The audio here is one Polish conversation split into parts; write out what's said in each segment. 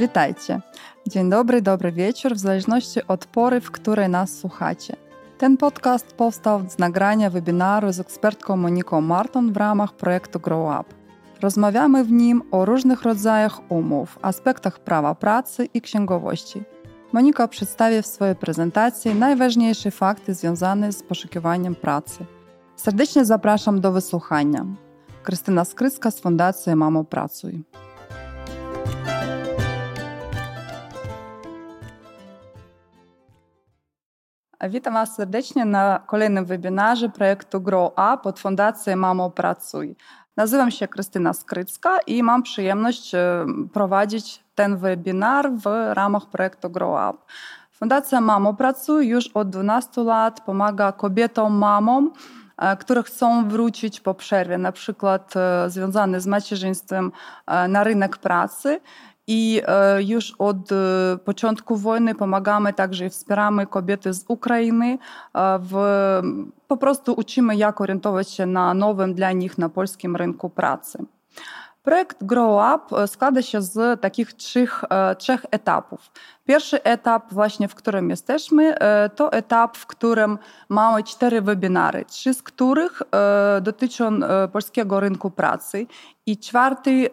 Witajcie. Dzień dobry, dobry wieczór, w zależności od pory, w której nas słuchacie. Ten podcast powstał z nagrania webinaru z ekspertką Moniką Marton w ramach projektu Grow Up. Rozmawiamy w nim o różnych rodzajach umów, aspektach prawa pracy i księgowości. Monika przedstawi w swojej prezentacji najważniejsze fakty związane z poszukiwaniem pracy. Serdecznie zapraszam do wysłuchania. Krystyna Skrycka z Fundacji Mamo Pracuj. Witam Was serdecznie na kolejnym webinarze projektu Grow Up od Fundacji Mamo Pracuj. Nazywam się Krystyna Skrycka i mam przyjemność e, prowadzić ten webinar w ramach projektu Grow Up. Fundacja Mamo Pracuj już od 12 lat pomaga kobietom, mamom, e, które chcą wrócić po przerwie, na przykład e, związane z macierzyństwem na rynek pracy i e, już od e, początku wojny pomagamy także i wspieramy kobiety z Ukrainy. E, w, po prostu uczymy, jak orientować się na nowym dla nich na polskim rynku pracy. Projekt Grow Up składa się z takich trzech, trzech etapów. Pierwszy etap, właśnie w którym jesteśmy, to etap, w którym mamy cztery webinary, trzy z których dotyczą polskiego rynku pracy i czwarty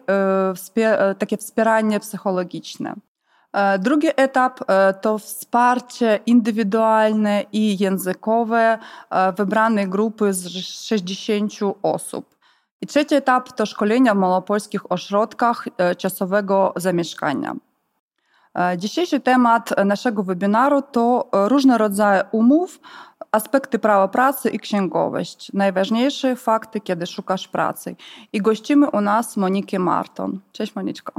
takie wspieranie psychologiczne. Drugi etap to wsparcie indywidualne i językowe wybranej grupy z 60 osób. I trzeci etap to szkolenia w malopolskich ośrodkach czasowego zamieszkania. Dzisiejszy temat naszego webinaru to różne rodzaje umów, aspekty prawa pracy i księgowość. Najważniejsze fakty, kiedy szukasz pracy. I gościmy u nas Monikę Marton. Cześć Moniczko.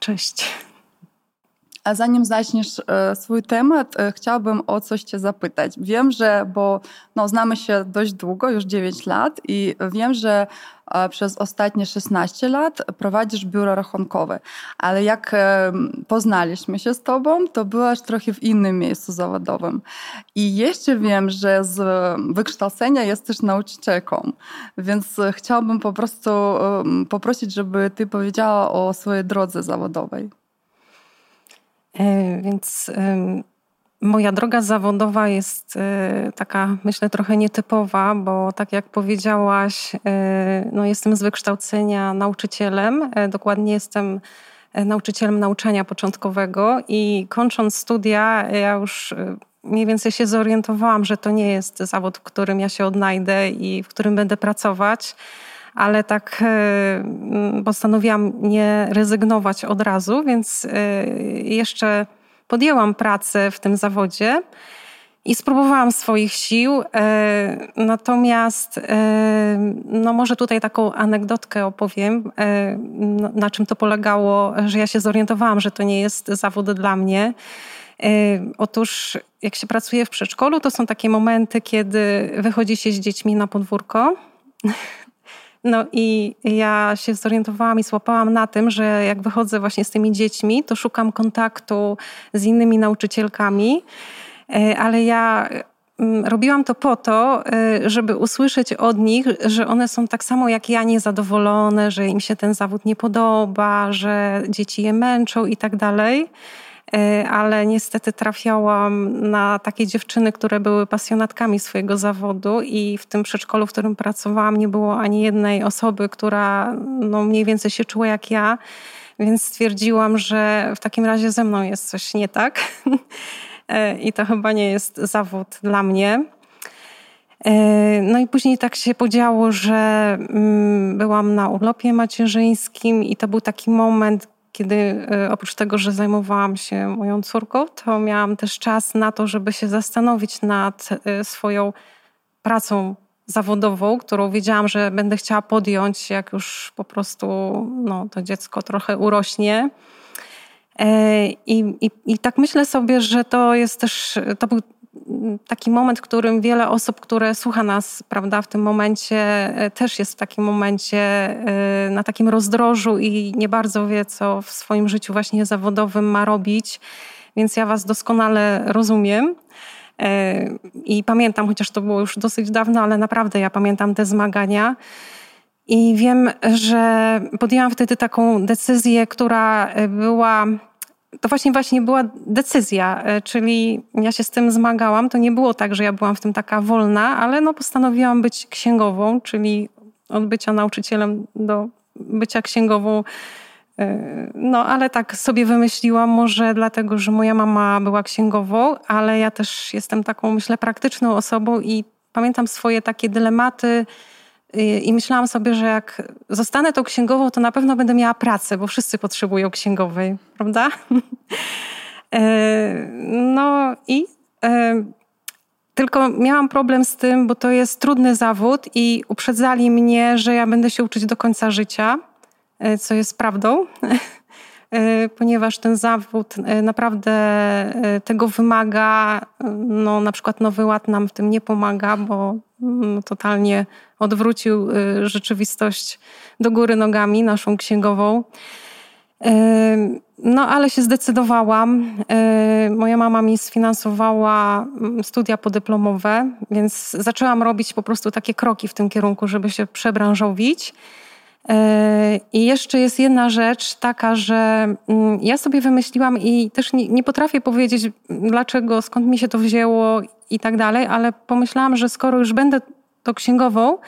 Cześć. A zanim zaczniesz e, swój temat, e, chciałabym o coś Cię zapytać. Wiem, że, bo no, znamy się dość długo, już 9 lat, i wiem, że e, przez ostatnie 16 lat prowadzisz biuro rachunkowe. Ale jak poznaliśmy się z Tobą, to byłaś trochę w innym miejscu zawodowym. I jeszcze wiem, że z wykształcenia jesteś nauczycielką, więc chciałabym po prostu poprosić, żeby Ty powiedziała o swojej drodze zawodowej. E, więc moja droga zawodowa jest e, taka, myślę, trochę nietypowa, bo tak jak powiedziałaś, e, no jestem z wykształcenia nauczycielem. Dokładnie jestem nauczycielem nauczania początkowego i kończąc studia, ja już mniej więcej się zorientowałam, że to nie jest zawód, w którym ja się odnajdę i w którym będę pracować ale tak e, postanowiłam nie rezygnować od razu, więc e, jeszcze podjęłam pracę w tym zawodzie i spróbowałam swoich sił. E, natomiast, no może tutaj taką anegdotkę opowiem, na czym to polegało, że ja się zorientowałam, że to nie jest zawód dla mnie. Otóż, jak się pracuje w przedszkolu, to są takie momenty, kiedy wychodzi się z dziećmi na podwórko. No i ja się zorientowałam i złapałam na tym, że jak wychodzę właśnie z tymi dziećmi, to szukam kontaktu z innymi nauczycielkami, e, ale ja mm, robiłam to po to, e, żeby usłyszeć od nich, że one są tak samo jak ja niezadowolone, że im się ten zawód nie podoba, że dzieci je męczą i tak dalej. E, ale niestety trafiałam na takie dziewczyny, które były pasjonatkami swojego zawodu i w tym przedszkolu, w którym pracowałam, nie było ani jednej osoby, która no, mniej więcej się czuła jak ja, więc stwierdziłam, że w takim razie ze mną jest coś nie tak e, i to chyba nie jest zawód dla mnie. E, no i później tak się podziało, że mm, byłam na urlopie macierzyńskim i to był taki moment, kiedy e, oprócz tego, że zajmowałam się moją córką, to miałam też czas na to, żeby się zastanowić nad e, swoją pracą zawodową, którą wiedziałam, że będę chciała podjąć, jak już po prostu no, to dziecko trochę urośnie. E, I, i, I tak myślę sobie, że to jest też, to był taki moment, w którym wiele osób, które słucha nas, prawda, w tym momencie e, też jest w takim momencie e, na takim rozdrożu i nie bardzo wie, co w swoim życiu właśnie zawodowym ma robić. Więc ja Was doskonale rozumiem. E, I pamiętam, chociaż to było już dosyć dawno, ale naprawdę ja pamiętam te zmagania. I wiem, że podjęłam wtedy taką decyzję, która była to właśnie właśnie była decyzja, e, czyli ja się z tym zmagałam. To nie było tak, że ja byłam w tym taka wolna, ale no postanowiłam być księgową, czyli od bycia nauczycielem do bycia księgową. E, no, ale tak sobie wymyśliłam, może dlatego, że moja mama była księgową, ale ja też jestem taką, myślę, praktyczną osobą i pamiętam swoje takie dylematy i myślałam sobie, że jak zostanę tą księgową, to na pewno będę miała pracę, bo wszyscy potrzebują księgowej, prawda? E, no i e, tylko miałam problem z tym, bo to jest trudny zawód i uprzedzali mnie, że ja będę się uczyć do końca życia, e, co jest prawdą, ponieważ ten zawód naprawdę tego wymaga. No, na przykład Nowy Ład nam w tym nie pomaga, bo no, totalnie odwrócił y, rzeczywistość do góry nogami, naszą księgową. Y, no, ale się zdecydowałam. Y, moja mama mi sfinansowała mm, studia podyplomowe, więc zaczęłam robić po prostu takie kroki w tym kierunku, żeby się przebranżowić. I jeszcze jest jedna rzecz taka, że mm, ja sobie wymyśliłam i też nie, nie, potrafię powiedzieć, dlaczego, skąd mi się to wzięło i tak dalej, ale pomyślałam, że skoro już będę to księgową,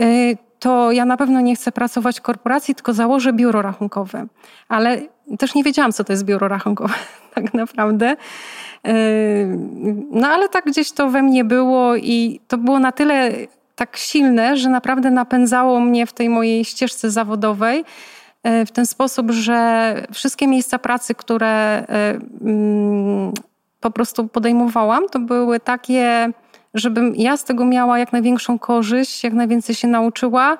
y, to ja na pewno nie chcę pracować w korporacji, tylko założę biuro rachunkowe. Ale też nie wiedziałam, co to jest biuro rachunkowe, tak naprawdę. Y, no ale tak gdzieś to we mnie było i to było na tyle tak silne, że naprawdę napędzało mnie w tej mojej ścieżce zawodowej y, w ten sposób, że wszystkie miejsca pracy, które mm, po prostu podejmowałam, to były takie żebym ja z tego miała jak największą korzyść, jak najwięcej się nauczyła.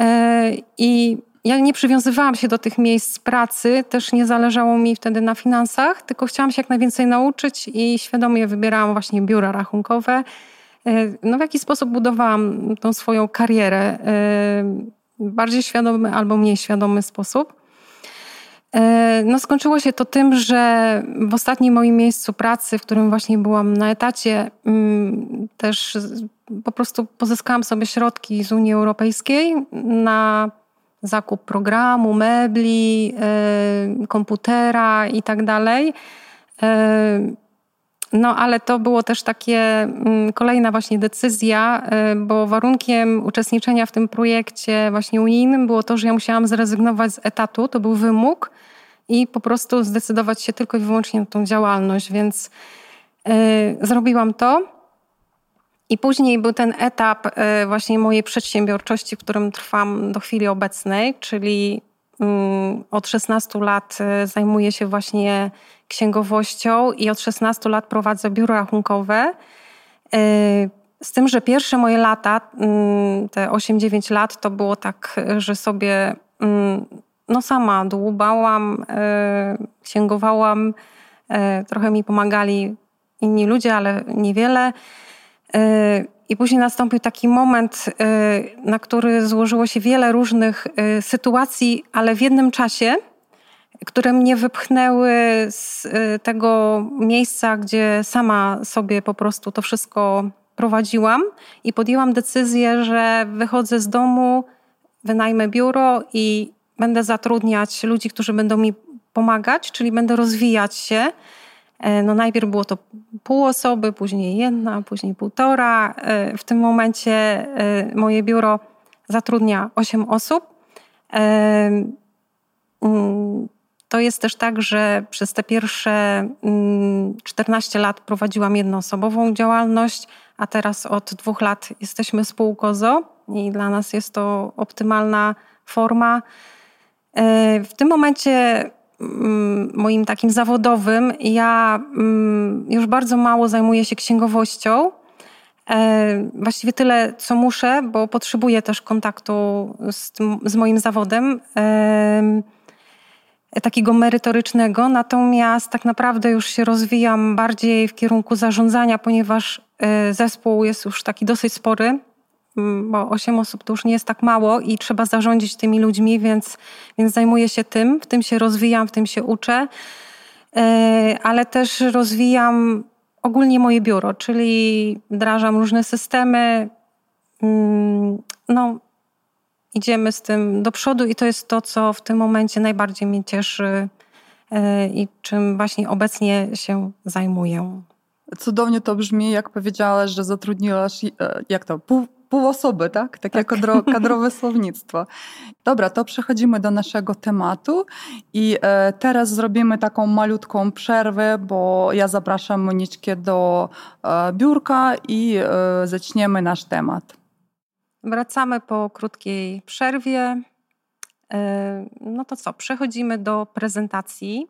E, I ja nie przywiązywałam się do tych miejsc pracy, też nie zależało mi wtedy na finansach, tylko chciałam się jak najwięcej nauczyć i świadomie wybierałam właśnie biura rachunkowe. E, no w jaki sposób budowałam tą swoją karierę? E, bardziej świadomy albo mniej świadomy sposób. E, no, skończyło się to tym, że w ostatnim moim miejscu pracy, w którym właśnie byłam na etacie, mm, też po prostu pozyskałam sobie środki z Unii Europejskiej na zakup programu, mebli, komputera i tak dalej. No, ale to było też takie mm, kolejna właśnie decyzja, bo warunkiem uczestniczenia w tym projekcie właśnie unijnym było to, że ja musiałam zrezygnować z etatu, to był wymóg i po prostu zdecydować się tylko i wyłącznie na tą działalność, więc yy, zrobiłam to. I później był ten etap yy, właśnie mojej przedsiębiorczości, w którym trwam do chwili obecnej, czyli od 16 lat y, zajmuję się właśnie księgowością i od 16 lat prowadzę biuro rachunkowe. Y, z tym, że pierwsze moje lata, mm, te 8-9 lat, to było tak, że sobie mm, no sama dłubałam, e, księgowałam, trochę mi pomagali inni ludzie, ale niewiele. E, I później nastąpił taki moment, na który złożyło się wiele różnych sytuacji, ale w jednym czasie, które mnie wypchnęły z tego miejsca, gdzie sama sobie po prostu to wszystko prowadziłam i podjęłam decyzję, że wychodzę z domu, wynajmę biuro i będę zatrudniać ludzi, którzy będą mi pomagać, czyli będę rozwijać się. E, no najpierw było to pół osoby, później jedna, później półtora. E, w tym momencie e, moje biuro zatrudnia 8 osób. Mm, to jest też tak, że przez te pierwsze 14 mm, lat prowadziłam jednoosobową działalność, a teraz od dwóch lat jesteśmy spółką ZO i dla nas jest to optymalna forma. W tym momencie moim takim zawodowym ja mm, już bardzo mało zajmuję się księgowością. E, właściwie tyle, co muszę, bo potrzebuję też kontaktu z, tym, z moim zawodem e, takiego merytorycznego, natomiast tak naprawdę już się rozwijam bardziej w kierunku zarządzania, ponieważ zespół jest już taki dosyć spory. Bo 8 osób to już nie jest tak mało i trzeba zarządzić tymi ludźmi, więc, więc zajmuję się tym, w tym się rozwijam, w tym się uczę, e, ale też rozwijam ogólnie moje biuro, czyli wdrażam różne systemy. Mm, no, idziemy z tym do przodu i to jest to, co w tym momencie najbardziej mnie cieszy. i czym właśnie obecnie się zajmuję. Cudownie to brzmi, jak powiedziałaś, że zatrudniłaś, jak to, pół, pół osoby, tak? Takie tak. Kadro, kadrowe słownictwo. Dobra, to przechodzimy do naszego tematu i e, teraz zrobimy taką malutką przerwę, bo ja zapraszam Moniczkę do e, biurka i e, zaczniemy nasz temat. Wracamy po krótkiej przerwie. No to co, przechodzimy do prezentacji.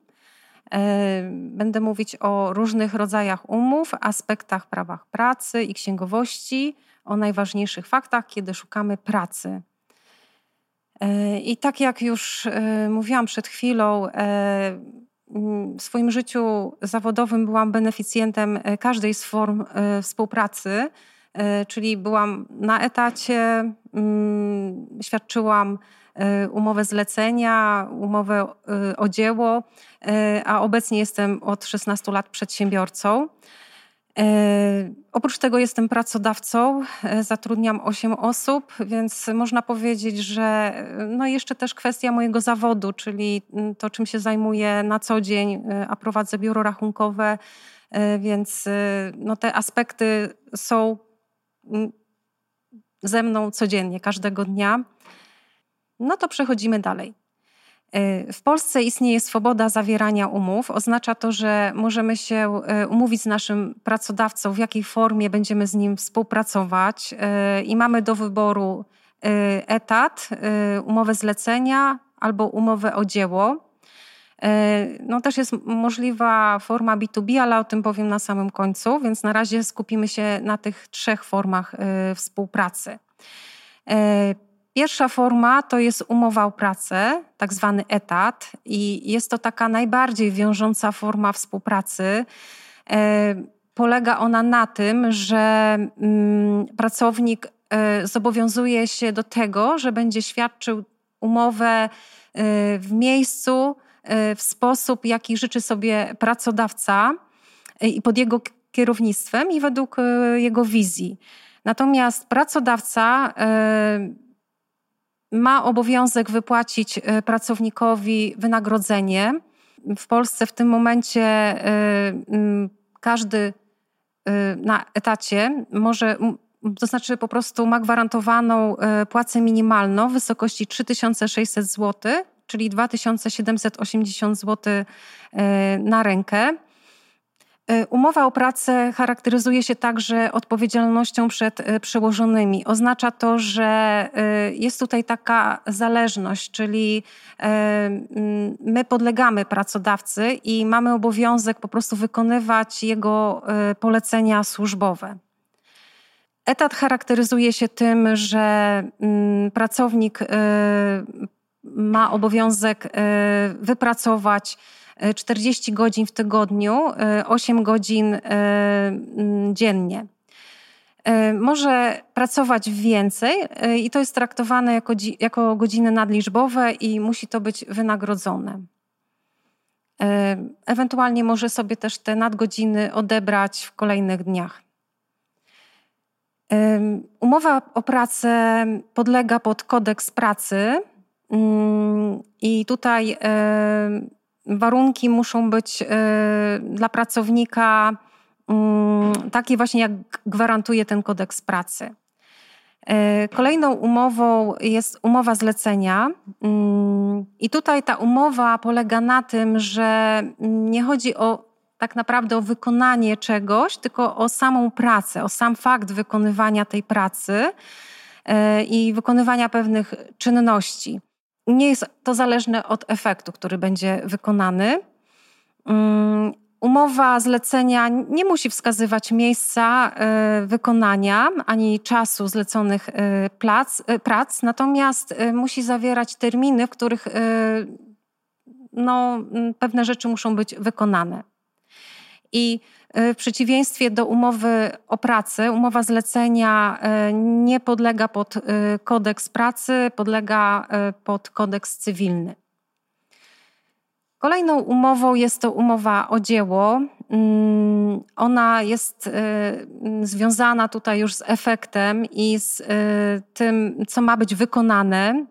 Będę mówić o różnych rodzajach umów, aspektach prawach pracy i księgowości, o najważniejszych faktach, kiedy szukamy pracy. E, I tak jak już e, mówiłam przed chwilą, e, w swoim życiu zawodowym byłam beneficjentem każdej z form współpracy, czyli byłam na etacie, mm, świadczyłam umowę zlecenia, umowę o dzieło, a obecnie jestem od 16 lat przedsiębiorcą. E, oprócz tego jestem pracodawcą, e, zatrudniam 8 osób, więc można powiedzieć, że e, no jeszcze też kwestia mojego zawodu, czyli to, czym się zajmuję na co dzień, a prowadzę biuro rachunkowe, więc no te aspekty są ze mną codziennie, każdego dnia. No to przechodzimy dalej. W Polsce istnieje swoboda zawierania umów. Oznacza to, że możemy się e, umówić z naszym pracodawcą, w jakiej formie będziemy z nim współpracować, e, i mamy do wyboru e, etat, umowę zlecenia albo umowę o dzieło. No też jest możliwa forma B2B, ale o tym powiem na samym końcu, więc na razie skupimy się na tych trzech formach współpracy. Pierwsza forma to jest umowa o pracę, tak zwany etat, i jest to taka najbardziej wiążąca forma współpracy. E, polega ona na tym, że mm, pracownik e, zobowiązuje się do tego, że będzie świadczył umowę e, w miejscu, w sposób, jaki życzy sobie pracodawca i pod jego kierownictwem i według jego wizji. Natomiast pracodawca ma obowiązek wypłacić e, pracownikowi wynagrodzenie. W Polsce w tym momencie e, każdy e, na etacie może, to znaczy po prostu ma gwarantowaną płacę minimalną w wysokości 3600 zł, czyli 2780 zł na rękę. E, umowa o pracę charakteryzuje się także odpowiedzialnością przed e, przełożonymi. Oznacza to, że e, jest tutaj taka zależność, czyli my podlegamy pracodawcy i mamy obowiązek po prostu wykonywać jego polecenia służbowe. Etat charakteryzuje się tym, że pracownik ma obowiązek wypracować 40 godzin w tygodniu, 8 e, godzin e, dziennie. E, może pracować więcej i to jest traktowane jako, jako godziny nadliczbowe i musi to być wynagrodzone. Ewentualnie może sobie też te nadgodziny odebrać w kolejnych dniach. Umowa o pracę podlega pod kodeks pracy mm, i tutaj warunki muszą być y, dla pracownika mm, takie właśnie, jak gwarantuje ten kodeks pracy. Y, kolejną umową jest umowa zlecenia. Mm, I tutaj ta umowa polega na tym, że nie chodzi o tak naprawdę o wykonanie czegoś, tylko o samą pracę, o sam fakt wykonywania tej pracy y, i wykonywania pewnych czynności nie jest to zależne od efektu, który będzie wykonany. Mm, umowa zlecenia nie musi wskazywać miejsca e, wykonania ani czasu zleconych e, plac, e, prac, natomiast musi zawierać terminy, w których no, pewne rzeczy muszą być wykonane. I w przeciwieństwie do umowy o pracę, umowa zlecenia e, nie podlega pod e, kodeks pracy, podlega e, pod kodeks cywilny. Kolejną umową jest to umowa o dzieło. Mm, ona jest związana tutaj już z efektem i z tym, co ma być wykonane.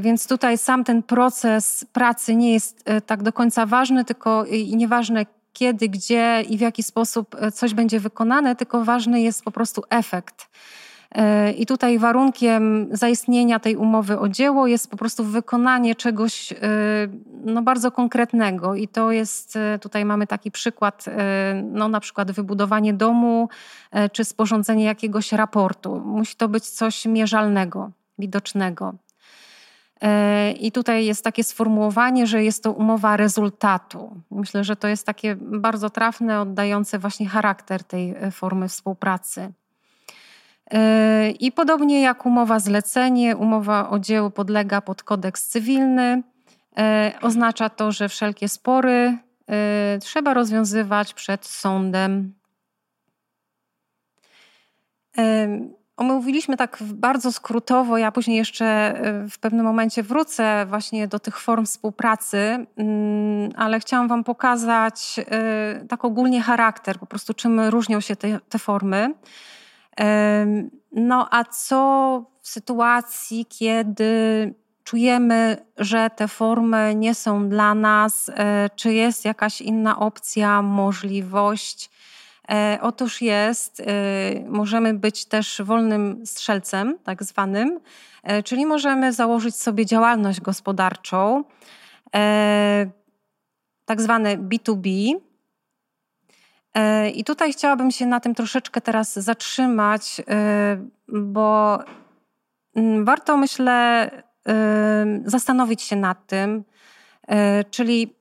Więc tutaj sam ten proces pracy nie jest tak do końca ważny, tylko i nieważne kiedy, gdzie i w jaki sposób coś będzie wykonane, tylko ważny jest po prostu efekt. I tutaj warunkiem zaistnienia tej umowy o dzieło jest po prostu wykonanie czegoś e, no, bardzo konkretnego. I to jest, e, tutaj mamy taki przykład, e, no, na przykład wybudowanie domu czy sporządzenie jakiegoś raportu. Musi to być coś mierzalnego, widocznego. I tutaj jest takie sformułowanie, że jest to umowa rezultatu. Myślę, że to jest takie bardzo trafne, oddające właśnie charakter tej formy współpracy. E, I podobnie jak umowa zlecenie, umowa o dzieło podlega pod kodeks cywilny. E, oznacza to, że wszelkie spory e, trzeba rozwiązywać przed sądem. Omówiliśmy tak bardzo skrótowo, ja później jeszcze w pewnym momencie wrócę właśnie do tych form współpracy, mm, ale chciałam Wam pokazać tak ogólnie charakter, po prostu czym różnią się te, te formy. No a co w sytuacji, kiedy czujemy, że te formy nie są dla nas, e, czy jest jakaś inna opcja, możliwość? E, otóż jest, e, możemy być też wolnym strzelcem, tak zwanym, czyli możemy założyć sobie działalność gospodarczą, tak zwane B2B, E, I tutaj chciałabym się na tym troszeczkę teraz zatrzymać, e, bo mm, warto, myślę, e, zastanowić się nad tym, czyli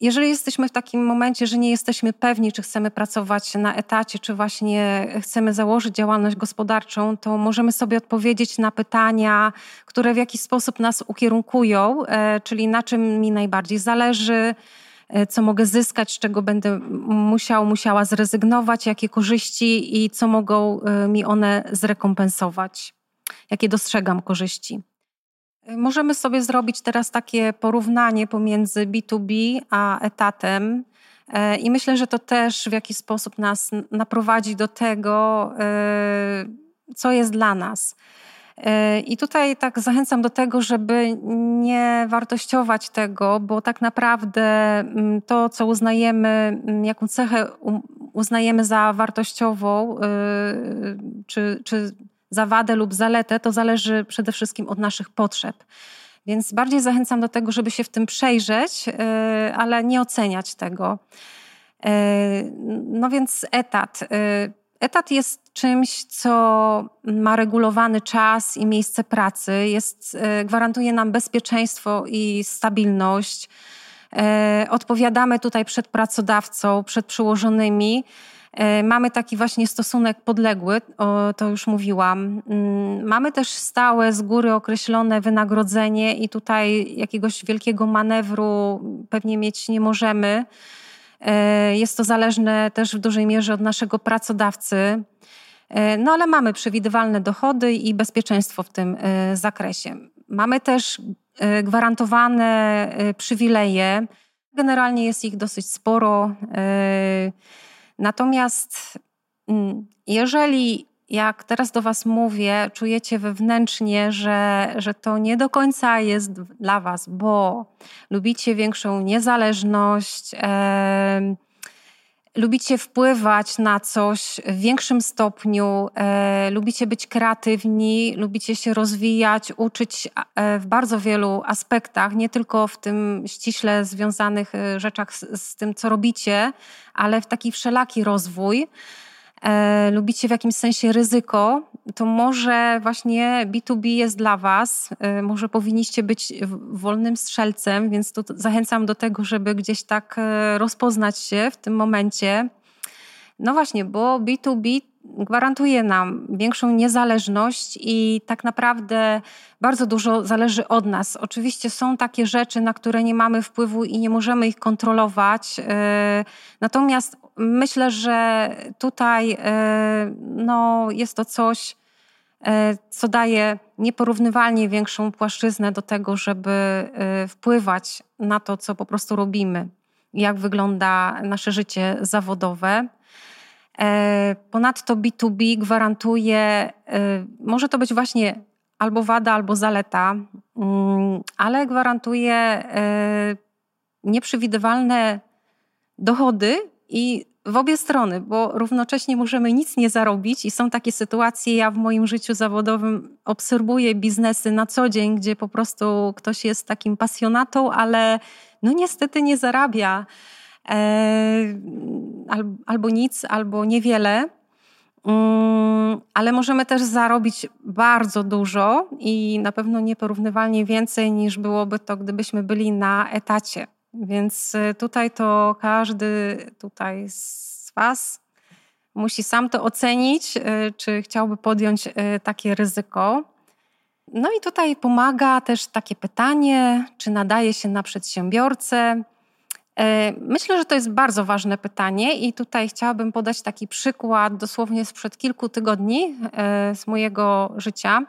jeżeli jesteśmy w takim momencie, że nie jesteśmy pewni, czy chcemy pracować na etacie, czy właśnie chcemy założyć działalność gospodarczą, to możemy sobie odpowiedzieć na pytania, które w jakiś sposób nas ukierunkują, czyli na czym mi najbardziej zależy, E, co mogę zyskać, z czego będę musiał, musiała zrezygnować, jakie korzyści i co mogą e, mi one zrekompensować, jakie dostrzegam korzyści. E, możemy sobie zrobić teraz takie porównanie pomiędzy B2B a etatem. I myślę, że to też w jakiś sposób nas naprowadzi do tego, co jest dla nas. I tutaj tak zachęcam do tego, żeby nie wartościować tego, bo tak naprawdę mm, to, co uznajemy, mm, jaką cechę uznajemy za wartościową, czy, czy za wadę lub zaletę, to zależy przede wszystkim od naszych potrzeb. Więc bardziej zachęcam do tego, żeby się w tym przejrzeć, y, ale nie oceniać tego. Y, no więc etat. Etat jest czymś, co ma regulowany czas i miejsce pracy, jest, e, gwarantuje nam bezpieczeństwo i stabilność. E, odpowiadamy tutaj przed pracodawcą, przed przełożonymi. E, mamy taki właśnie stosunek podległy, o, to już mówiłam. Mm, mamy też stałe, z góry określone wynagrodzenie, i tutaj jakiegoś wielkiego manewru pewnie mieć nie możemy. E, jest to zależne też w dużej mierze od naszego pracodawcy. E, no ale mamy przewidywalne dochody i bezpieczeństwo w tym zakresie. Mamy też gwarantowane przywileje. Generalnie jest ich dosyć sporo. Natomiast mm, jeżeli jak teraz do Was mówię, czujecie wewnętrznie, że, że to nie do końca jest dla Was, bo lubicie większą niezależność, lubicie wpływać na coś w większym stopniu, e, lubicie być kreatywni, lubicie się rozwijać, uczyć e, w bardzo wielu aspektach, nie tylko w tym ściśle związanych e, rzeczach z, z tym, co robicie, ale w taki wszelaki rozwój e, lubicie w jakimś sensie ryzyko, to może właśnie B2B jest dla Was, e, może powinniście być wolnym strzelcem, więc tu zachęcam do tego, żeby gdzieś tak e, rozpoznać się w tym momencie. No właśnie, bo B2B gwarantuje nam większą niezależność i tak naprawdę bardzo dużo zależy od nas. Oczywiście są takie rzeczy, na które nie mamy wpływu i nie możemy ich kontrolować. E, natomiast myślę, że tutaj e, no, jest to coś, e, co daje nieporównywalnie większą płaszczyznę do tego, żeby wpływać na to, co po prostu robimy, jak wygląda nasze życie zawodowe. Ponadto B2B gwarantuje, może to być właśnie albo wada, albo zaleta, mm, ale gwarantuje nieprzewidywalne dochody i w obie strony, bo równocześnie możemy nic nie zarobić i są takie sytuacje, ja w moim życiu zawodowym obserwuję biznesy na co dzień, gdzie po prostu ktoś jest takim pasjonatą, ale no niestety nie zarabia. e, albo nic, albo niewiele. Mm, ale możemy też zarobić bardzo dużo i na pewno nieporównywalnie więcej niż byłoby to, gdybyśmy byli na etacie. Więc y, tutaj to każdy tutaj z Was musi sam to ocenić, y, czy chciałby podjąć takie ryzyko. No i tutaj pomaga też takie pytanie, czy nadaje się na przedsiębiorcę. Myślę, że to jest bardzo ważne pytanie i tutaj chciałabym podać taki przykład dosłownie sprzed kilku tygodni z mojego życia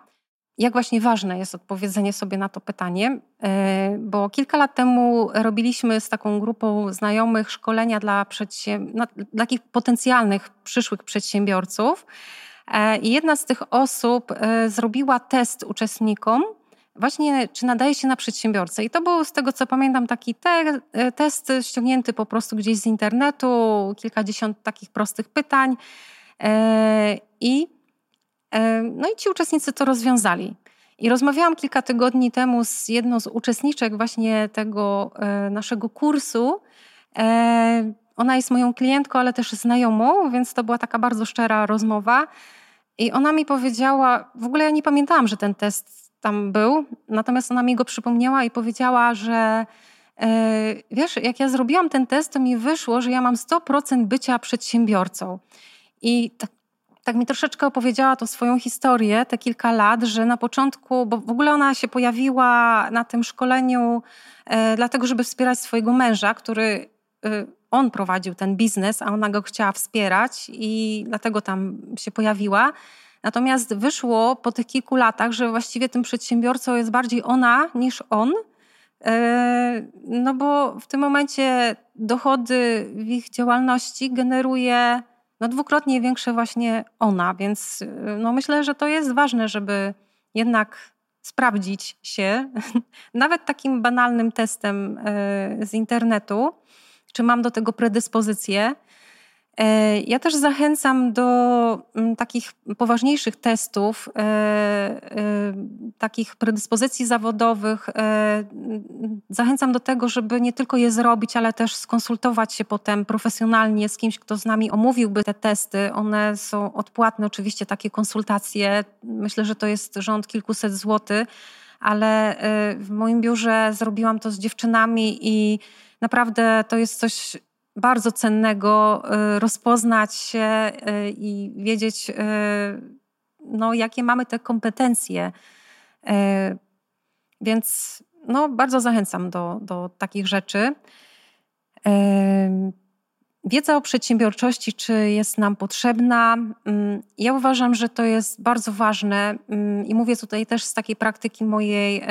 jak właśnie ważne jest odpowiedzenie sobie na to pytanie, e, bo kilka lat temu robiliśmy z taką grupą znajomych szkolenia dla, przedsięb- dla takich potencjalnych przyszłych przedsiębiorców. E, I jedna z tych osób e, zrobiła test uczestnikom, właśnie czy nadaje się na przedsiębiorcę. I to był z tego co pamiętam taki te, test ściągnięty po prostu gdzieś z internetu, kilkadziesiąt takich prostych pytań. I no i ci uczestnicy to rozwiązali. I rozmawiałam kilka tygodni temu z jedną z uczestniczek właśnie tego e, naszego kursu. E, ona jest moją klientką, ale też znajomą, więc to była taka bardzo szczera rozmowa. I ona mi powiedziała, w ogóle ja nie pamiętałam, że ten test tam był, natomiast ona mi go przypomniała i powiedziała, że e, wiesz, jak ja zrobiłam ten test, to mi wyszło, że ja mam 100% bycia przedsiębiorcą. I tak tak mi troszeczkę opowiedziała tą swoją historię, te kilka lat, że na początku, bo w ogóle ona się pojawiła na tym szkoleniu e, dlatego, żeby wspierać swojego męża, który e, on prowadził ten biznes, a ona go chciała wspierać i dlatego tam się pojawiła. Natomiast wyszło po tych kilku latach, że właściwie tym przedsiębiorcą jest bardziej ona niż on. E, no bo w tym momencie dochody w ich działalności generuje no dwukrotnie większe właśnie ona, więc y, no myślę, że to jest ważne, żeby jednak sprawdzić się, nawet takim banalnym testem y, z internetu, czy mam do tego predyspozycję. E, ja też zachęcam do mm, takich poważniejszych testów, e, e, takich predyspozycji zawodowych. Zachęcam do tego, żeby nie tylko je zrobić, ale też skonsultować się potem profesjonalnie z kimś, kto z nami omówiłby te testy. One są odpłatne, oczywiście, takie konsultacje. Myślę, że to jest rząd kilkuset złotych, ale w moim biurze zrobiłam to z dziewczynami i naprawdę to jest coś bardzo cennego y, rozpoznać się y, i wiedzieć, y, no, jakie mamy te kompetencje. Więc no, bardzo zachęcam do, do takich rzeczy. Wiedza o przedsiębiorczości, czy jest nam potrzebna? Mm, ja uważam, że to jest bardzo ważne mm, i mówię tutaj też z takiej praktyki mojej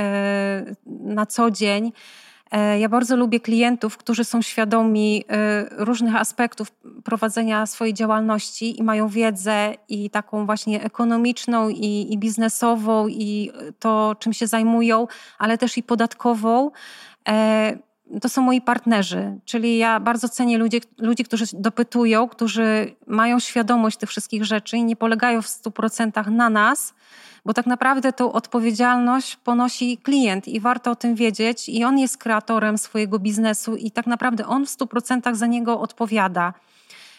na co dzień ja bardzo lubię klientów, którzy są świadomi e, różnych aspektów prowadzenia swojej działalności i mają wiedzę i taką właśnie ekonomiczną, i, i biznesową, i to, czym się zajmują, ale też i podatkową. E, to są moi partnerzy, czyli ja bardzo cenię ludzi, ludzi, którzy dopytują, którzy mają świadomość tych wszystkich rzeczy i nie polegają w 100% na nas, bo tak naprawdę tą odpowiedzialność ponosi klient i warto o tym wiedzieć i on jest kreatorem swojego biznesu i tak naprawdę on w 100% za niego odpowiada.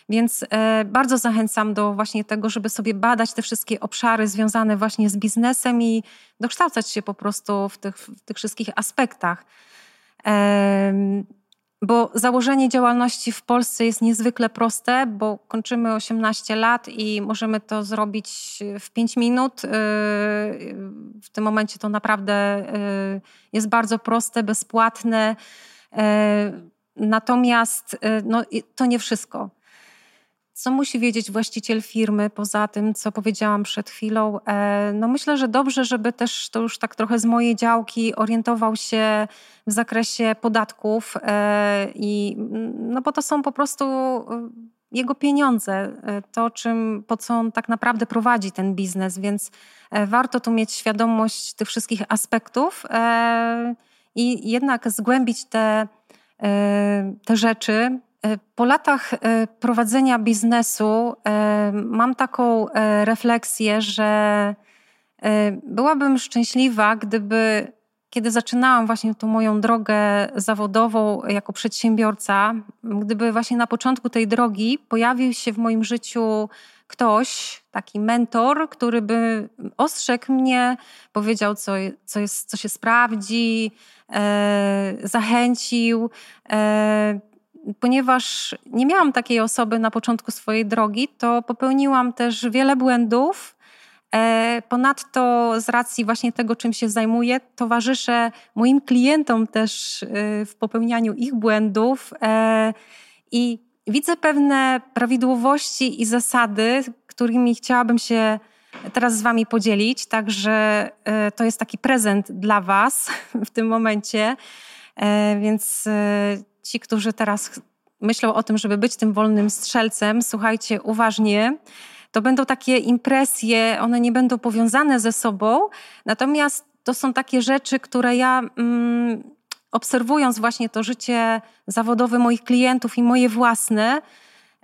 Więc e, bardzo zachęcam do właśnie tego, żeby sobie badać te wszystkie obszary związane właśnie z biznesem i dokształcać się po prostu w tych, w tych wszystkich aspektach. Bo założenie działalności w Polsce jest niezwykle proste, bo kończymy 18 lat i możemy to zrobić w 5 minut. Yy, w tym momencie to naprawdę jest bardzo proste, bezpłatne. Natomiast no, to nie wszystko. Co musi wiedzieć właściciel firmy poza tym, co powiedziałam przed chwilą? E, no myślę, że dobrze, żeby też to już tak trochę z mojej działki orientował się w zakresie podatków e, i no bo to są po prostu jego pieniądze, to czym, po co on tak naprawdę prowadzi ten biznes, więc warto tu mieć świadomość tych wszystkich aspektów i jednak zgłębić te, te rzeczy, E, po latach e, prowadzenia biznesu e, mam taką refleksję, że byłabym szczęśliwa, gdyby kiedy zaczynałam właśnie tą moją drogę zawodową jako przedsiębiorca, gdyby właśnie na początku tej drogi pojawił się w moim życiu ktoś, taki mentor, który by ostrzegł mnie, powiedział, co, co, jest, co się sprawdzi, e, zachęcił. E, ponieważ nie miałam takiej osoby na początku swojej drogi, to popełniłam też wiele błędów. E, ponadto z racji właśnie tego, czym się zajmuję, towarzyszę moim klientom też e, w popełnianiu ich błędów e, i widzę pewne prawidłowości i zasady, którymi chciałabym się teraz z Wami podzielić. Także to jest taki prezent dla Was w tym momencie. Więc ci, którzy teraz myślą o tym, żeby być tym wolnym strzelcem, słuchajcie uważnie. To będą takie impresje, one nie będą powiązane ze sobą, natomiast to są takie rzeczy, które ja mm, obserwując właśnie to życie zawodowe moich klientów i moje własne,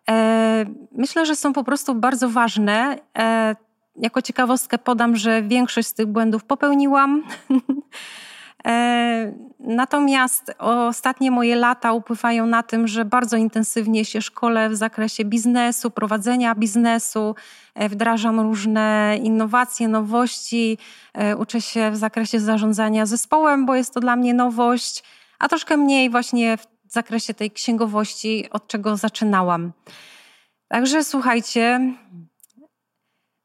e, myślę, że są po prostu bardzo ważne. E, jako ciekawostkę podam, że większość z tych błędów popełniłam. E, natomiast ostatnie moje lata upływają na tym, że bardzo intensywnie się szkole w zakresie biznesu, prowadzenia biznesu, e, wdrażam różne innowacje, nowości, e, uczę się w zakresie zarządzania zespołem, bo jest to dla mnie nowość, a troszkę mniej właśnie w zakresie tej księgowości, od czego zaczynałam. Także słuchajcie,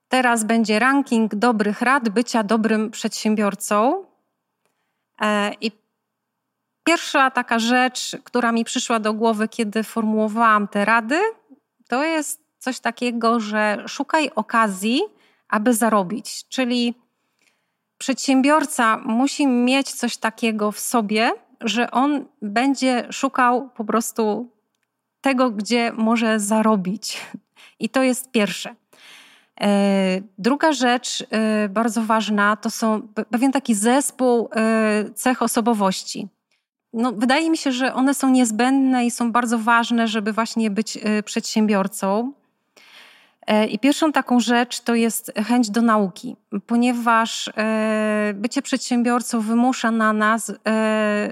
teraz będzie ranking dobrych rad bycia dobrym przedsiębiorcą. E, I pierwsza taka rzecz, która mi przyszła do głowy, kiedy formułowałam te rady, to jest coś takiego, że szukaj okazji, aby zarobić. Czyli przedsiębiorca musi mieć coś takiego w sobie, że on będzie szukał po prostu tego, gdzie może zarobić. I to jest pierwsze. E, druga rzecz e, bardzo ważna to są pewien taki zespół e, cech osobowości. No, wydaje mi się, że one są niezbędne i są bardzo ważne, żeby właśnie być przedsiębiorcą. I pierwszą taką rzecz to jest chęć do nauki, ponieważ bycie przedsiębiorcą wymusza na nas,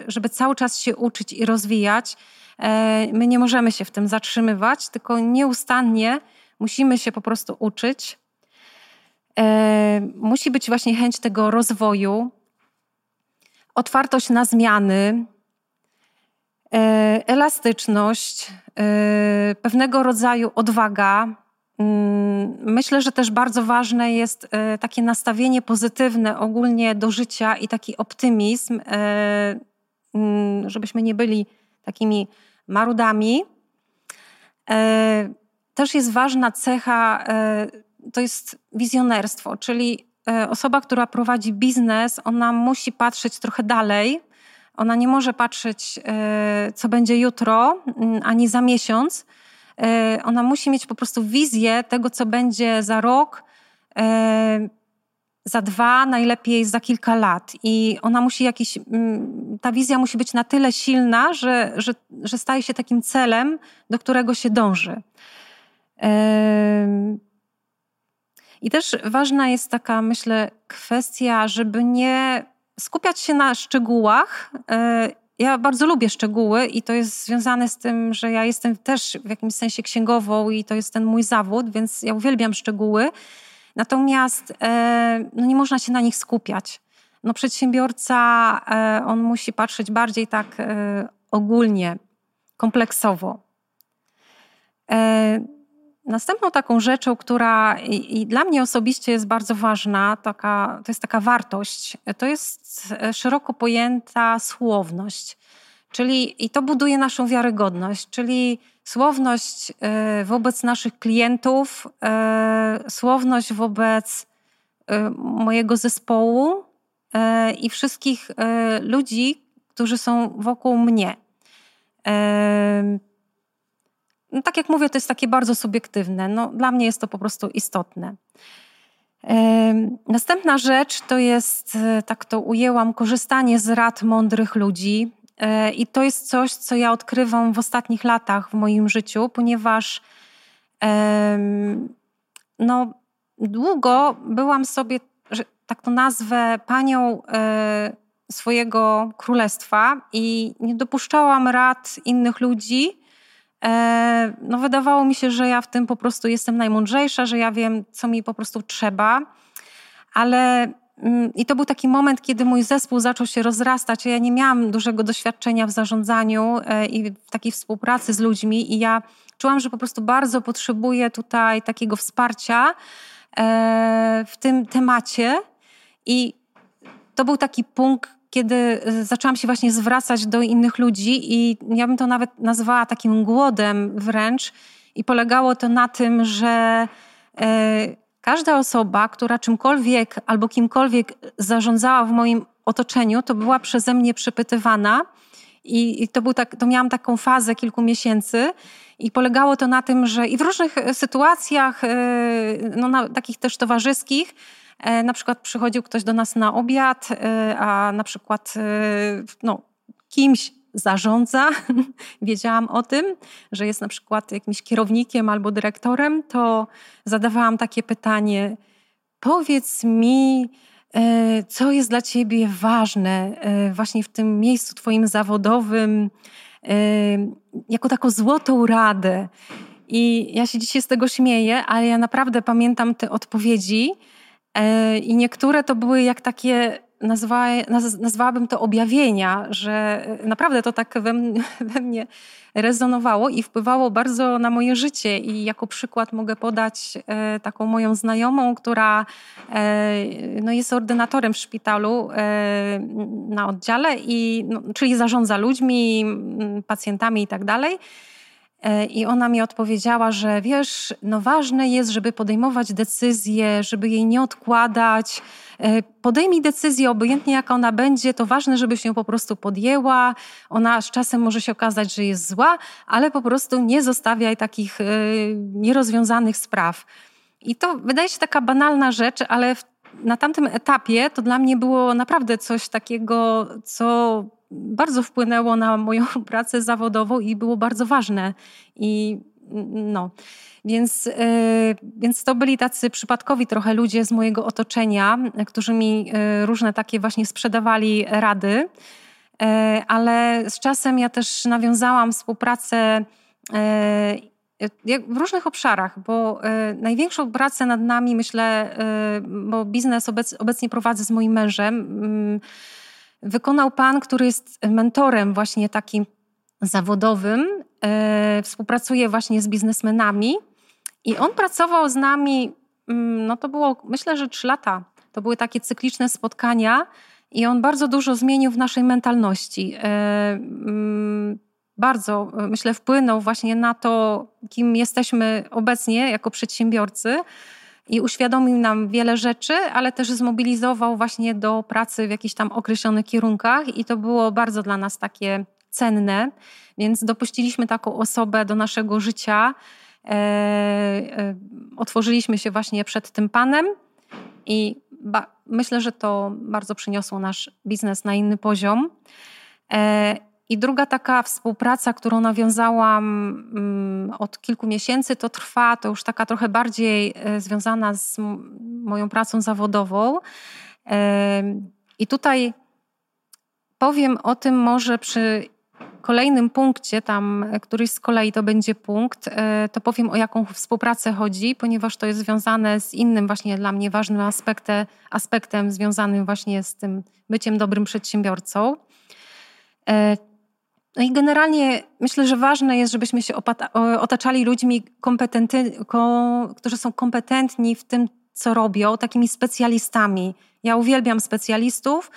żeby cały czas się uczyć i rozwijać. My nie możemy się w tym zatrzymywać, tylko nieustannie musimy się po prostu uczyć. E, musi być właśnie chęć tego rozwoju, otwartość na zmiany, e, elastyczność, e, pewnego rodzaju odwaga. Mm, myślę, że też bardzo ważne jest takie nastawienie pozytywne ogólnie do życia i taki optymizm, mm, żebyśmy nie byli takimi marudami też jest ważna cecha, e, to jest wizjonerstwo, czyli e, osoba, która prowadzi biznes, ona musi patrzeć trochę dalej. Ona nie może patrzeć, e, co będzie jutro, mm, ani za miesiąc. Ona musi mieć po prostu wizję tego, co będzie za rok, za dwa, najlepiej za kilka lat. I ona musi jakiś, mm, ta wizja musi być na tyle silna, że, że, że staje się takim celem, do którego się dąży. I też ważna jest taka, myślę, kwestia, żeby nie skupiać się na szczegółach. E, ja bardzo lubię szczegóły i to jest związane z tym, że ja jestem też w jakimś sensie księgową i to jest ten mój zawód, więc ja uwielbiam szczegóły. Natomiast e, no nie można się na nich skupiać. No przedsiębiorca, e, on musi patrzeć bardziej tak ogólnie, kompleksowo. Następną taką rzeczą, która i, i, dla mnie osobiście jest bardzo ważna, taka, to jest taka wartość, to jest e, szeroko pojęta słowność. Czyli i to buduje naszą wiarygodność, czyli słowność e, wobec naszych klientów, e, słowność wobec mojego zespołu i wszystkich ludzi, którzy są wokół mnie. No, tak jak mówię, to jest takie bardzo subiektywne. No, dla mnie jest to po prostu istotne. Następna rzecz to jest, e, tak to ujęłam, korzystanie z rad mądrych ludzi. E, I to jest coś, co ja odkrywam w ostatnich latach w moim życiu, ponieważ no, długo byłam sobie, że tak to nazwę, panią e, swojego królestwa i nie dopuszczałam rad innych ludzi. E, no, wydawało mi się, że ja w tym po prostu jestem najmądrzejsza, że ja wiem, co mi po prostu trzeba. Ale mm, i to był taki moment, kiedy mój zespół zaczął się rozrastać. Ja nie miałam dużego doświadczenia w zarządzaniu e, i w takiej współpracy z ludźmi, i ja czułam, że po prostu bardzo potrzebuję tutaj takiego wsparcia e, w tym temacie. I to był taki punkt, kiedy e, zaczęłam się właśnie zwracać do innych ludzi, i ja bym to nawet nazwała takim głodem wręcz. I polegało to na tym, że e, każda osoba, która czymkolwiek albo kimkolwiek zarządzała w moim otoczeniu, to była przeze mnie przepytywana. I, to, był tak, to miałam taką fazę kilku miesięcy. I polegało to na tym, że i w różnych sytuacjach, e, no, na, takich też towarzyskich, E, na przykład przychodził ktoś do nas na obiad, e, a na przykład e, no, kimś zarządza, wiedziałam o tym, że jest na przykład jakimś kierownikiem albo dyrektorem, to zadawałam takie pytanie: powiedz mi, co jest dla ciebie ważne właśnie w tym miejscu twoim zawodowym, jako taką złotą radę. I ja się dzisiaj z tego śmieję, ale ja naprawdę pamiętam te odpowiedzi E, I niektóre to były jak takie, nazwa, nazwałabym to objawienia, że naprawdę to tak we, we mnie rezonowało i wpływało bardzo na moje życie. I jako przykład mogę podać e, taką moją znajomą, która e, no jest ordynatorem w szpitalu na oddziale, i, no, czyli zarządza ludźmi, pacjentami i tak dalej. E, I ona mi odpowiedziała, że wiesz, no ważne jest, żeby podejmować decyzję, żeby jej nie odkładać. E, podejmij decyzję, obojętnie jaka ona będzie, to ważne, żeby się po prostu podjęła. Ona z czasem może się okazać, że jest zła, ale po prostu nie zostawiaj takich e, nierozwiązanych spraw. I to wydaje się taka banalna rzecz, ale na tamtym etapie to dla mnie było naprawdę coś takiego, co bardzo wpłynęło na moją pracę zawodową i było bardzo ważne. I no. Więc, yy, więc to byli tacy przypadkowi trochę ludzie z mojego otoczenia, którzy mi yy, różne takie właśnie sprzedawali rady. Yy, ale z czasem ja też nawiązałam współpracę w różnych obszarach, bo największą pracę nad nami, myślę, bo biznes obecnie prowadzę z moim mężem mm, wykonał pan, który jest mentorem właśnie takim zawodowym, e, współpracuje właśnie z biznesmenami i on pracował z nami, mm, no to było myślę, że trzy lata. To były takie cykliczne spotkania i on bardzo dużo zmienił w naszej mentalności. E, mm, bardzo, myślę, wpłynął właśnie na to, kim jesteśmy obecnie jako przedsiębiorcy i uświadomił nam wiele rzeczy, ale też zmobilizował właśnie do pracy w jakichś tam określonych kierunkach i to było bardzo dla nas takie cenne, więc dopuściliśmy taką osobę do naszego życia. E, e, otworzyliśmy się właśnie przed tym panem i ba, myślę, że to bardzo przyniosło nasz biznes na inny poziom. E, i druga taka współpraca, którą nawiązałam mm, od kilku miesięcy, to trwa, to już taka trochę bardziej e, związana z moją pracą zawodową. I tutaj powiem o tym może przy kolejnym punkcie, tam któryś z kolei to będzie punkt, e, to powiem o jaką współpracę chodzi, ponieważ to jest związane z innym właśnie dla mnie ważnym aspektem, aspektem związanym właśnie z tym byciem dobrym przedsiębiorcą. No i generalnie myślę, że ważne jest, żebyśmy się otaczali ludźmi, którzy są kompetentni w tym, co robią, takimi specjalistami. Ja uwielbiam specjalistów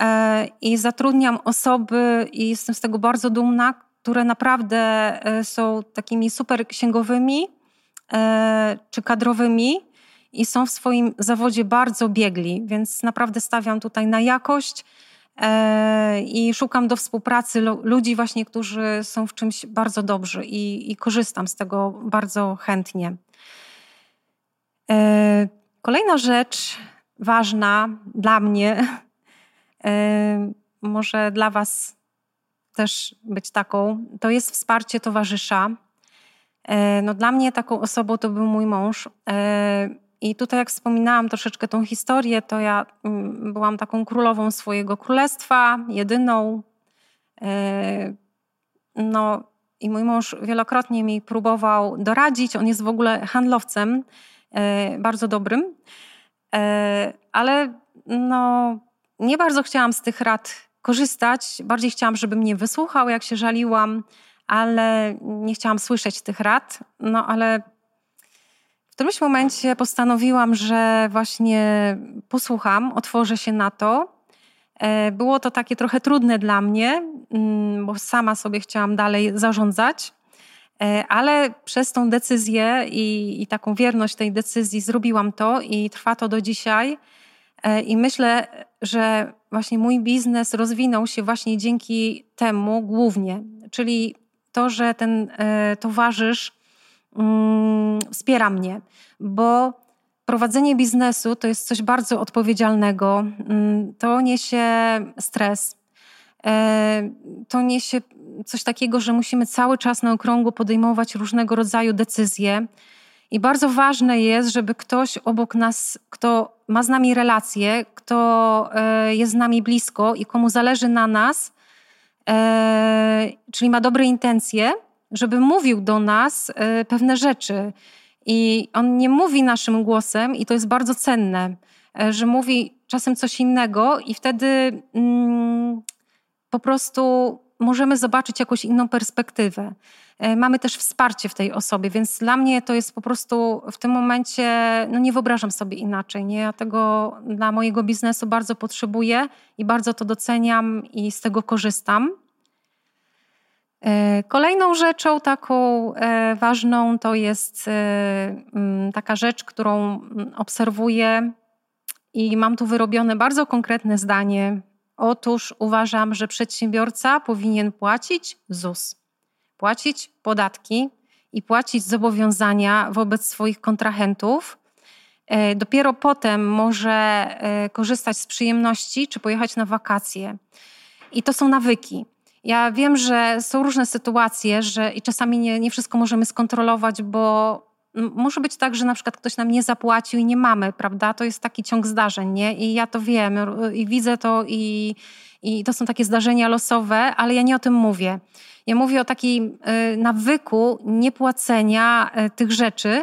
e, i zatrudniam osoby, i jestem z tego bardzo dumna, które naprawdę e, są takimi super księgowymi e, czy kadrowymi i są w swoim zawodzie bardzo biegli, więc naprawdę stawiam tutaj na jakość i szukam do współpracy ludzi właśnie, którzy są w czymś bardzo dobrzy i, i korzystam z tego bardzo chętnie. Kolejna rzecz ważna dla mnie, może dla Was też być taką, to jest wsparcie towarzysza. E, no dla mnie taką osobą to był mój mąż. E, I tutaj, jak wspominałam troszeczkę tą historię, to ja mm, byłam taką królową swojego królestwa, jedyną. E, no i mój mąż wielokrotnie mi próbował doradzić. On jest w ogóle handlowcem, bardzo dobrym, ale no, nie bardzo chciałam z tych rad korzystać. Bardziej chciałam, żeby mnie wysłuchał, jak się żaliłam, ale nie chciałam słyszeć tych rad. No ale w którymś momencie postanowiłam, że właśnie posłucham, otworzę się na to. E, było to takie trochę trudne dla mnie, mm, bo sama sobie chciałam dalej zarządzać, e, ale przez tą decyzję i, i taką wierność tej decyzji zrobiłam to i trwa to do dzisiaj. E, I myślę, że właśnie mój biznes rozwinął się właśnie dzięki temu głównie, czyli to, że ten towarzysz mm, wspiera mnie, bo prowadzenie biznesu to jest coś bardzo odpowiedzialnego. Mm, to niesie stres. E, to niesie coś takiego, że musimy cały czas na okrągło podejmować różnego rodzaju decyzje. I bardzo ważne jest, żeby ktoś obok nas, kto ma z nami relacje, kto e, jest z nami blisko i komu zależy na nas, e, czyli ma dobre intencje, żeby mówił do nas e, pewne rzeczy. I on nie mówi naszym głosem, i to jest bardzo cenne, że mówi czasem coś innego, i wtedy mm, po prostu możemy zobaczyć jakąś inną perspektywę. E, mamy też wsparcie w tej osobie, więc dla mnie to jest po prostu w tym momencie, no nie wyobrażam sobie inaczej. Nie? Ja tego dla mojego biznesu bardzo potrzebuję i bardzo to doceniam i z tego korzystam. E, kolejną rzeczą taką e, ważną to jest mm, taka rzecz, którą obserwuję i mam tu wyrobione bardzo konkretne zdanie. Otóż uważam, że przedsiębiorca powinien płacić ZUS płacić podatki i płacić zobowiązania wobec swoich kontrahentów. E, dopiero potem może e, korzystać z przyjemności czy pojechać na wakacje. I to są nawyki. Ja wiem, że są różne sytuacje, że i czasami nie, nie wszystko możemy skontrolować, bo może być tak, że na przykład ktoś nam nie zapłacił i nie mamy, prawda? To jest taki ciąg zdarzeń, nie? I ja to wiem i widzę to i, i to są takie zdarzenia losowe, ale ja nie o tym mówię. Ja mówię o takim y, nawyku niepłacenia y, tych rzeczy.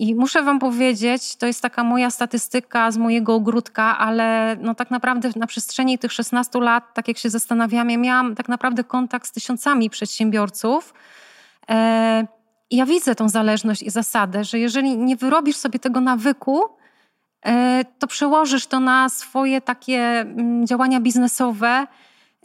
I muszę Wam powiedzieć, to jest taka moja statystyka z mojego ogródka, ale no tak naprawdę na przestrzeni tych 16 lat, tak jak się zastanawiam, ja miałam tak naprawdę kontakt z tysiącami przedsiębiorców. E, I ja widzę tą zależność i zasadę, że jeżeli nie wyrobisz sobie tego nawyku, e, to przełożysz to na swoje takie mm, działania biznesowe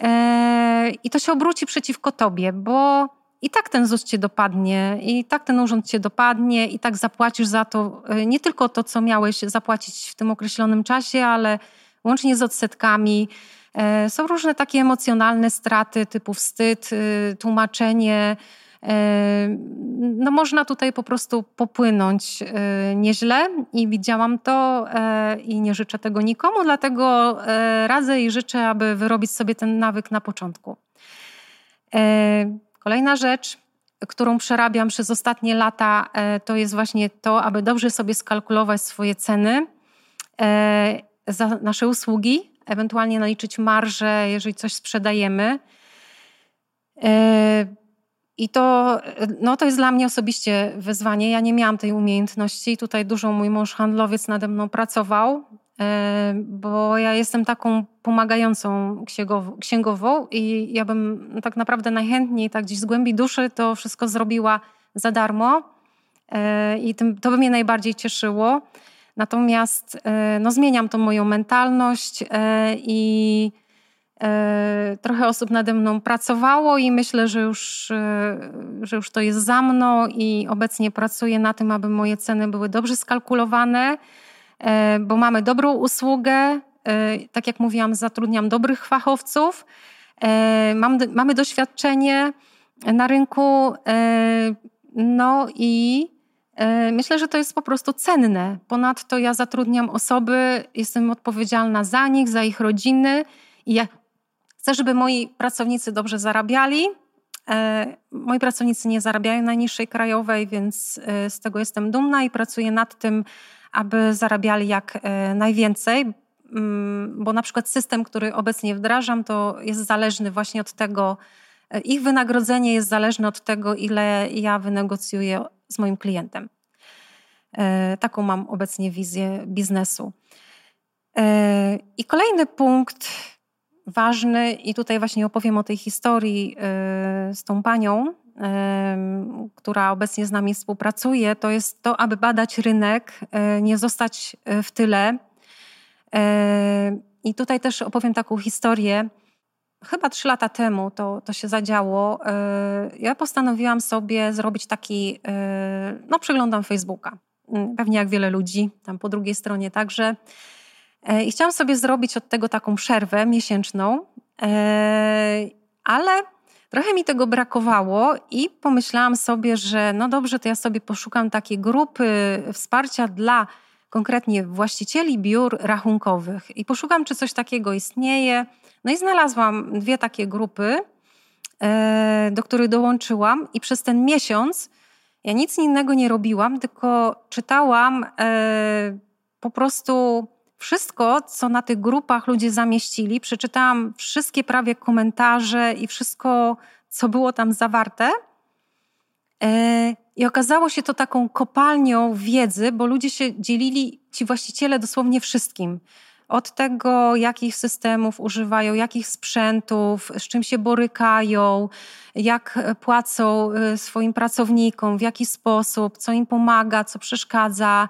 E, I to się obróci przeciwko tobie, bo i tak ten ZUS cię dopadnie, i tak ten urząd cię dopadnie, i tak zapłacisz za to e, nie tylko to, co miałeś zapłacić w tym określonym czasie, ale łącznie z odsetkami. E, są różne takie emocjonalne straty typu wstyd, tłumaczenie, no można tutaj po prostu popłynąć nieźle i widziałam to i nie życzę tego nikomu, dlatego radzę i życzę, aby wyrobić sobie ten nawyk na początku. Kolejna rzecz, którą przerabiam przez ostatnie lata, to jest właśnie to, aby dobrze sobie skalkulować swoje ceny za nasze usługi, ewentualnie naliczyć marżę, jeżeli coś sprzedajemy i to, no to jest dla mnie osobiście wyzwanie. Ja nie miałam tej umiejętności. Tutaj dużo mój mąż handlowiec nade mną pracował, e, bo ja jestem taką pomagającą księgową i ja bym tak naprawdę najchętniej tak gdzieś z głębi duszy to wszystko zrobiła za darmo e, i tym, to by mnie najbardziej cieszyło. Natomiast e, no, zmieniam tą moją mentalność i E, trochę osób nade mną pracowało i myślę, że już, e, że już to jest za mną i obecnie pracuję na tym, aby moje ceny były dobrze skalkulowane, e, bo mamy dobrą usługę, tak jak mówiłam, zatrudniam dobrych fachowców, mam, mamy doświadczenie na rynku, no i myślę, że to jest po prostu cenne. Ponadto ja zatrudniam osoby, jestem odpowiedzialna za nich, za ich rodziny i ja chcę, żeby moi pracownicy dobrze zarabiali, E, moi pracownicy nie zarabiają na niższej krajowej, więc e, z tego jestem dumna i pracuję nad tym, aby zarabiali jak e, najwięcej, mm, bo na przykład system, który obecnie wdrażam, to jest zależny właśnie od tego, ich wynagrodzenie jest zależne od tego, ile ja wynegocjuję z moim klientem. Taką mam obecnie wizję biznesu. I kolejny punkt, ważny i tutaj właśnie opowiem o tej historii z tą panią, która obecnie z nami współpracuje, to jest to, aby badać rynek, y, nie zostać w tyle. I tutaj też opowiem taką historię. Chyba trzy lata temu to, to się zadziało. Ja postanowiłam sobie zrobić taki, no przeglądam Facebooka. Pewnie jak wiele ludzi, tam po drugiej stronie także. E, I chciałam sobie zrobić od tego taką przerwę miesięczną, e, ale trochę mi tego brakowało i pomyślałam sobie, że no dobrze, to ja sobie poszukam takiej grupy wsparcia dla konkretnie właścicieli biur rachunkowych i poszukam, czy coś takiego istnieje. No i znalazłam dwie takie grupy, e, do których dołączyłam i przez ten miesiąc ja nic innego nie robiłam, tylko czytałam po prostu wszystko, co na tych grupach ludzie zamieścili. Przeczytałam wszystkie prawie komentarze i wszystko, co było tam zawarte. E, I okazało się to taką kopalnią wiedzy, bo ludzie się dzielili, ci właściciele, dosłownie wszystkim. Od tego, jakich systemów używają, jakich sprzętów, z czym się borykają, jak płacą e, swoim pracownikom, w jaki sposób, co im pomaga, co przeszkadza.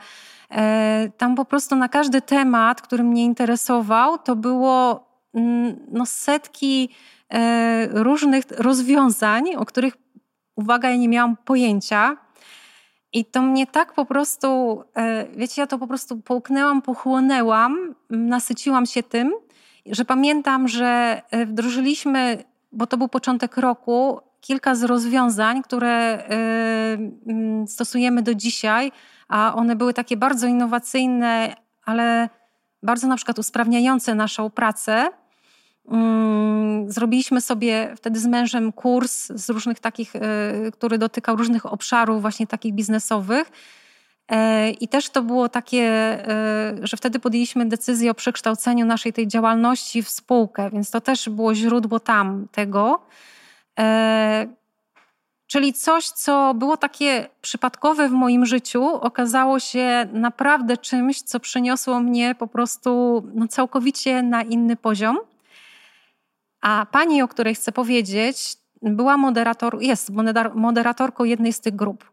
E, tam po prostu na każdy temat, który mnie interesował, to było mm, no, setki e, różnych rozwiązań, o których, uwaga, ja nie miałam pojęcia. I to mnie tak po prostu, e, wiecie, ja to po prostu połknęłam, pochłonęłam, nasyciłam się tym, że pamiętam, że wdrożyliśmy, bo to był początek roku, kilka z rozwiązań, które stosujemy do dzisiaj, a one były takie bardzo innowacyjne, ale bardzo na przykład usprawniające naszą pracę. Mm, zrobiliśmy sobie wtedy z mężem kurs z różnych takich, y, który dotykał różnych obszarów, właśnie takich biznesowych. E, I też to było takie, y, że wtedy podjęliśmy decyzję o przekształceniu naszej tej działalności w spółkę, więc to też było źródło tam tego. E, Czyli coś, co było takie przypadkowe w moim życiu, okazało się naprawdę czymś, co przyniosło mnie po prostu no, całkowicie na inny poziom. A pani, o której chcę powiedzieć, była moderator, jest moderatorką jednej z tych grup.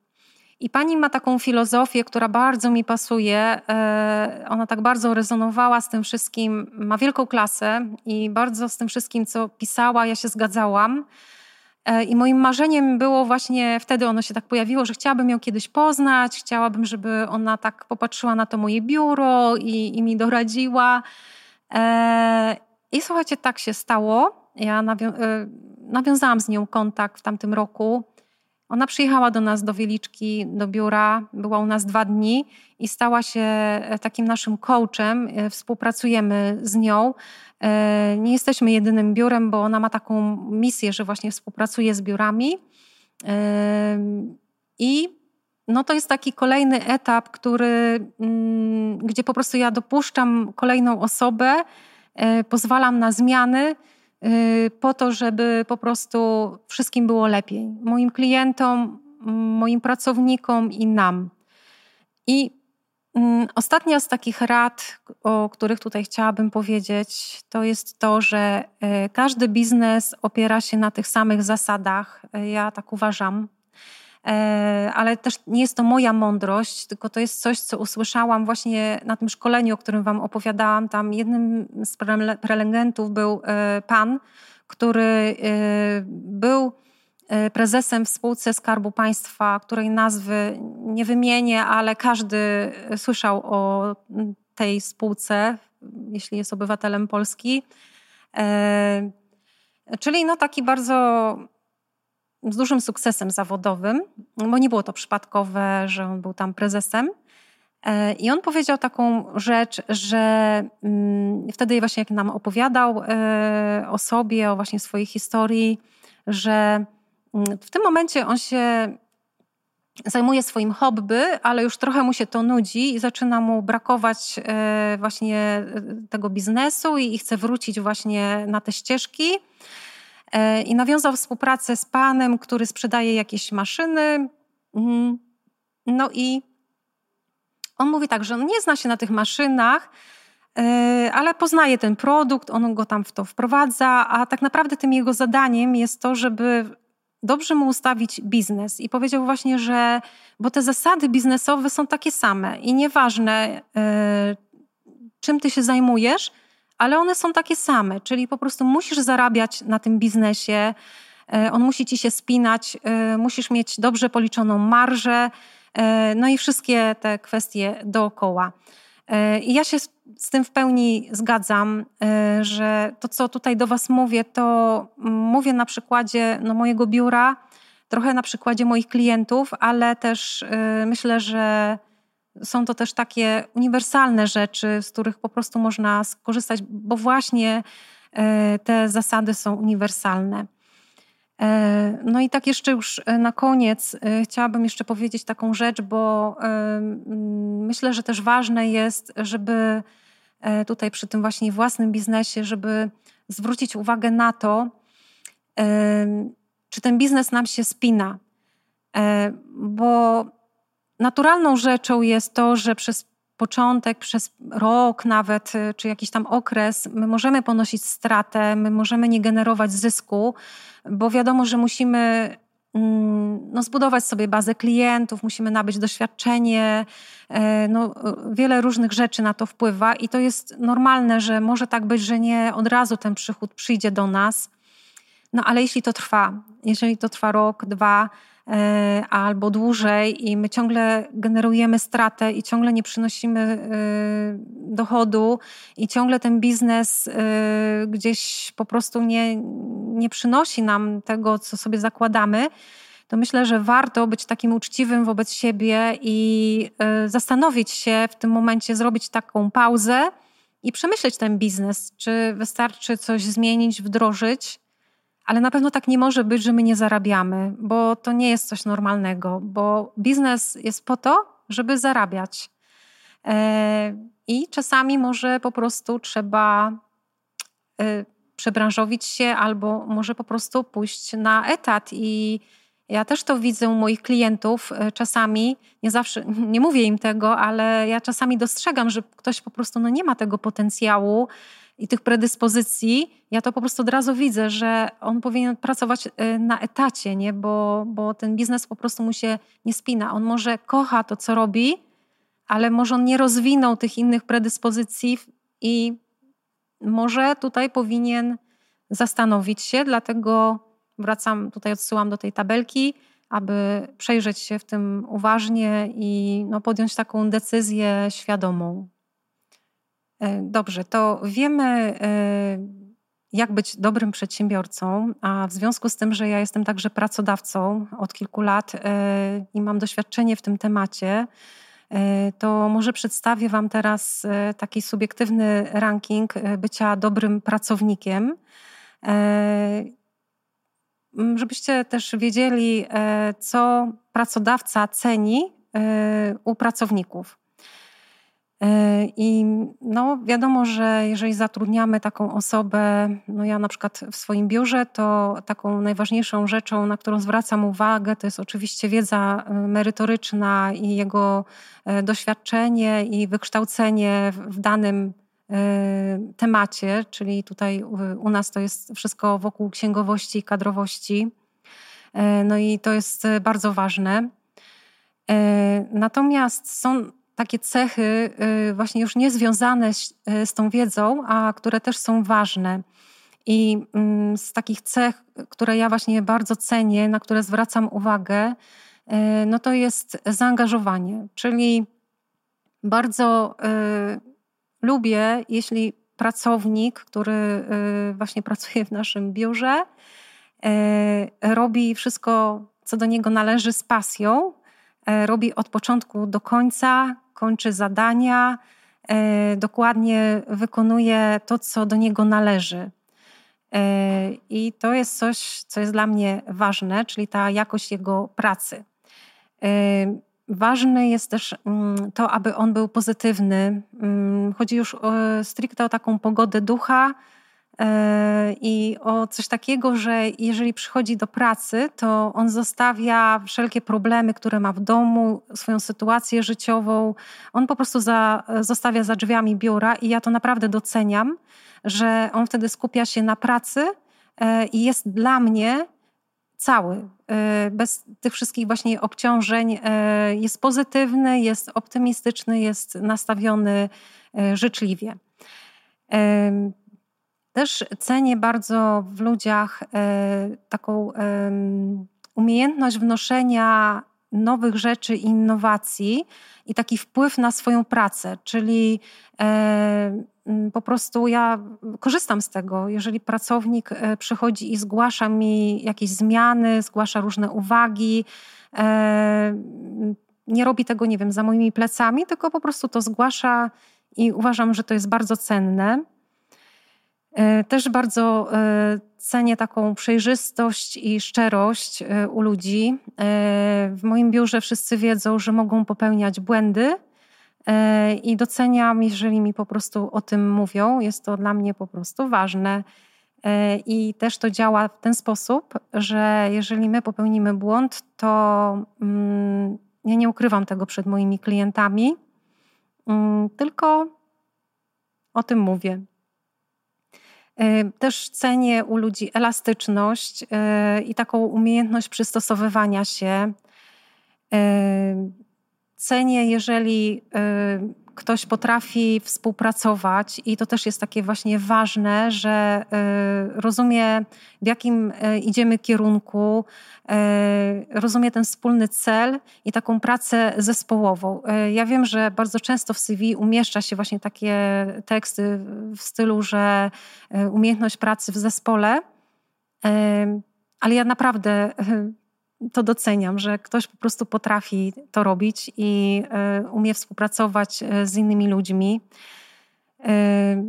I pani ma taką filozofię, która bardzo mi pasuje. E, ona tak bardzo rezonowała z tym wszystkim, ma wielką klasę i bardzo z tym wszystkim, co pisała, ja się zgadzałam. E, I moim marzeniem było właśnie wtedy ono się tak pojawiło, że chciałabym ją kiedyś poznać, chciałabym, żeby ona tak popatrzyła na to moje biuro i, i mi doradziła. E, I słuchajcie, tak się stało. Ja nawią e, nawiązałam z nią kontakt w tamtym roku. Ona przyjechała do nas do Wieliczki, do biura, była u nas dwa dni i stała się takim naszym coachem. Współpracujemy z nią. E, nie jesteśmy jedynym biurem, bo ona ma taką misję, że właśnie współpracuje z biurami. E, I no to jest taki kolejny etap, który, mm, gdzie po prostu ja dopuszczam kolejną osobę, e, pozwalam na zmiany po to, żeby po prostu wszystkim było lepiej. Moim klientom, moim pracownikom i nam. I Mm, ostatnia z takich rad, o których tutaj chciałabym powiedzieć, to jest to, że e, każdy biznes opiera się na tych samych zasadach. E, ja tak uważam. E, ale też nie jest to moja mądrość, tylko to jest coś, co usłyszałam właśnie na tym szkoleniu, o którym Wam opowiadałam. Tam jednym z prelegentów był pan, który był E, prezesem w spółce Skarbu Państwa, której nazwy nie wymienię, ale każdy słyszał o tej spółce. jeśli jest obywatelem Polski. Czyli no taki bardzo z dużym sukcesem zawodowym, bo nie było to przypadkowe, że on był tam prezesem. E, I on powiedział taką rzecz, że mm, wtedy właśnie jak nam opowiadał e, o sobie, o właśnie swojej historii, że mm, w tym momencie on się zajmuje swoim hobby, ale już trochę mu się to nudzi i zaczyna mu brakować e, właśnie tego biznesu i chce wrócić właśnie na te ścieżki. I nawiązał współpracę z panem, który sprzedaje jakieś maszyny. Mhm. No i on mówi tak, że on nie zna się na tych maszynach, e, ale poznaje ten produkt, on go tam w to wprowadza, a tak naprawdę tym jego zadaniem jest to, żeby dobrze mu ustawić biznes. I powiedział właśnie, że bo te zasady biznesowe są takie same i nieważne, e, czym ty się zajmujesz, ale one są takie same, czyli po prostu musisz zarabiać na tym biznesie, e, on musi ci się spinać, musisz mieć dobrze policzoną marżę, E, no i wszystkie te kwestie dookoła. E, I ja się z tym w pełni zgadzam, e, że to, co tutaj do Was mówię, to mówię na przykładzie no, mojego biura, trochę na przykładzie moich klientów, ale też myślę, że są to też takie uniwersalne rzeczy, z których po prostu można skorzystać, bo właśnie te zasady są uniwersalne. E, no i tak jeszcze już e, na koniec e, chciałabym jeszcze powiedzieć taką rzecz, bo myślę, że też ważne jest, żeby tutaj przy tym właśnie własnym biznesie, żeby zwrócić uwagę na to, czy ten biznes nam się spina. Bo naturalną rzeczą jest to, że przez początek, przez rok nawet, czy jakiś tam okres, my możemy ponosić stratę, my możemy nie generować zysku, bo wiadomo, że musimy mm, no, zbudować sobie bazę klientów, musimy nabyć doświadczenie, e, no, wiele różnych rzeczy na to wpływa i to jest normalne, że może tak być, że nie od razu ten przychód przyjdzie do nas. No ale jeśli to trwa, jeżeli to trwa rok, dwa, albo dłużej i my ciągle generujemy stratę i ciągle nie przynosimy e, dochodu i ciągle ten biznes e, gdzieś po prostu nie, nie przynosi nam tego, co sobie zakładamy, to myślę, że warto być takim uczciwym wobec siebie i zastanowić się w tym momencie, zrobić taką pauzę i przemyśleć ten biznes. Czy wystarczy coś zmienić, wdrożyć, ale na pewno tak nie może być, że my nie zarabiamy, bo to nie jest coś normalnego, bo biznes jest po to, żeby zarabiać. E, I czasami może po prostu trzeba e, przebranżowić się, albo może po prostu pójść na etat. I ja też to widzę u moich klientów e, czasami, nie zawsze, nie mówię im tego, ale ja czasami dostrzegam, że ktoś po prostu no, nie ma tego potencjału i tych predyspozycji, ja to po prostu od razu widzę, że on powinien pracować y, na etacie, nie? Bo, bo ten biznes po prostu mu się nie spina. On może kocha to, co robi, ale może on nie rozwinął tych innych predyspozycji i może tutaj powinien zastanowić się, dlatego wracam, tutaj odsyłam do tej tabelki, aby przejrzeć się w tym uważnie i no, podjąć taką decyzję świadomą. E, dobrze, to wiemy, e, jak być dobrym przedsiębiorcą, a w związku z tym, że ja jestem także pracodawcą od kilku lat e, i mam doświadczenie w tym temacie, to może przedstawię Wam teraz taki subiektywny ranking bycia dobrym pracownikiem. Żebyście też wiedzieli, co pracodawca ceni u pracowników. E, I no, wiadomo, że jeżeli zatrudniamy taką osobę, no ja na przykład w swoim biurze, to taką najważniejszą rzeczą, na którą zwracam uwagę, to jest oczywiście wiedza e, merytoryczna i jego e, doświadczenie i wykształcenie w danym temacie, czyli tutaj u nas to jest wszystko wokół księgowości i kadrowości. No i to jest bardzo ważne. Natomiast są takie cechy y, właśnie już niezwiązane y, z tą wiedzą, a które też są ważne. I mm, z takich cech, które ja właśnie bardzo cenię, na które zwracam uwagę, y, no to jest zaangażowanie. Czyli bardzo lubię, jeśli pracownik, który właśnie pracuje w naszym biurze, robi wszystko, co do niego należy z pasją, robi od początku do końca, kończy zadania, dokładnie wykonuje to, co do niego należy. I to jest coś, co jest dla mnie ważne, czyli ta jakość jego pracy. Ważne jest też mm, to, aby on był pozytywny. Mm, chodzi już stricte o taką pogodę ducha e, i o coś takiego, że jeżeli przychodzi do pracy, to on zostawia wszelkie problemy, które ma w domu, swoją sytuację życiową. On po prostu za, zostawia za drzwiami biura i ja to naprawdę doceniam, że on wtedy skupia się na pracy e, i jest dla mnie cały, e, bez tych wszystkich właśnie obciążeń, e, jest pozytywny, jest optymistyczny, jest nastawiony e, życzliwie. Też cenię bardzo w ludziach taką umiejętność wnoszenia nowych rzeczy i innowacji i taki wpływ na swoją pracę, czyli Mm, po prostu ja korzystam z tego. Jeżeli pracownik e, przychodzi i zgłasza mi jakieś zmiany, zgłasza różne uwagi, e, nie robi tego, nie wiem, za moimi plecami, tylko po prostu to zgłasza i uważam, że to jest bardzo cenne. E, też bardzo cenię taką przejrzystość i szczerość u ludzi. W moim biurze wszyscy wiedzą, że mogą popełniać błędy E, i doceniam, jeżeli mi po prostu o tym mówią. Jest to dla mnie po prostu ważne. E, I też to działa w ten sposób, że jeżeli my popełnimy błąd, to mm, ja nie ukrywam tego przed moimi klientami, mm, tylko o tym mówię. E, też cenię u ludzi elastyczność i taką umiejętność przystosowywania się. Cenię, jeżeli ktoś potrafi współpracować i to też jest takie właśnie ważne, że y, rozumie, w jakim y, idziemy kierunku, rozumie ten wspólny cel i taką pracę zespołową. Ja wiem, że bardzo często w CV umieszcza się właśnie takie teksty w stylu, że umiejętność pracy w zespole, ale ja naprawdę to doceniam, że ktoś po prostu potrafi to robić i e, umie współpracować e, z innymi ludźmi. E,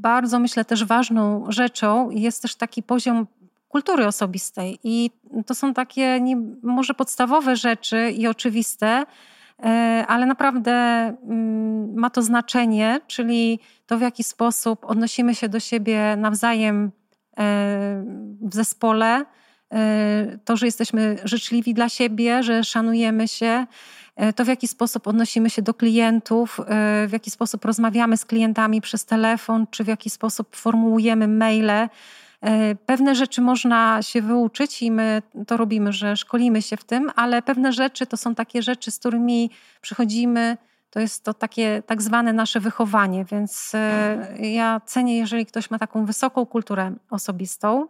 bardzo myślę też ważną rzeczą jest też taki poziom kultury osobistej i to są takie nie, może podstawowe rzeczy i oczywiste, ale naprawdę mm, ma to znaczenie, czyli to w jaki sposób odnosimy się do siebie nawzajem w zespole, to, że jesteśmy życzliwi dla siebie, że szanujemy się, e, to w jaki sposób odnosimy się do klientów, e, w jaki sposób rozmawiamy z klientami przez telefon, czy w jaki sposób formułujemy maile. Pewne rzeczy można się wyuczyć i my to robimy, że szkolimy się w tym, ale pewne rzeczy to są takie rzeczy, z którymi przychodzimy. To jest to takie tak zwane nasze wychowanie, więc ja cenię, jeżeli ktoś ma taką wysoką kulturę osobistą.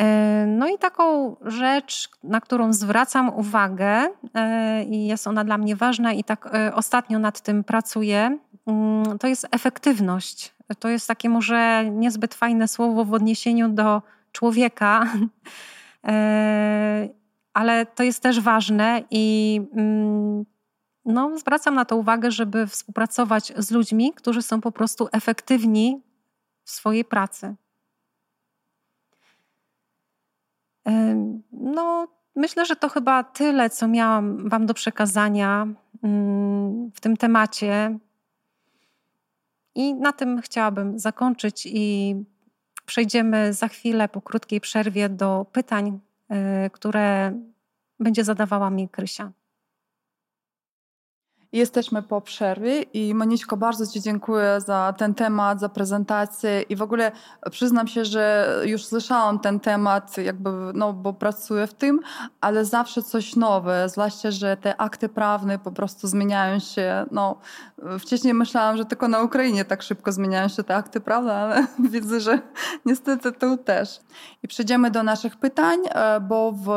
E, no i taką rzecz, na którą zwracam uwagę e, i jest ona dla mnie ważna i tak e, ostatnio nad tym pracuję, mm, to jest efektywność. To jest takie może niezbyt fajne słowo w odniesieniu do człowieka, ale to jest też ważne i mm, no, zwracam na to uwagę, żeby współpracować z ludźmi, którzy są po prostu efektywni w swojej pracy. No, myślę, że to chyba tyle, co miałam Wam do przekazania mm, w tym temacie. I na tym chciałabym zakończyć i przejdziemy za chwilę po krótkiej przerwie do pytań, y, które będzie zadawała mi Krysia. Jesteśmy po przerwie i Moniczko, bardzo Ci dziękuję za ten temat, za prezentację i w ogóle przyznam się, że już słyszałam ten temat, jakby, no bo pracuję w tym, ale zawsze coś nowe, zwłaszcza, że te akty prawne po prostu zmieniają się. No, wcześniej myślałam, że tylko na Ukrainie tak szybko zmieniają się te akty prawne, ale widzę, że niestety tu też. I przejdziemy do naszych pytań, e, bo w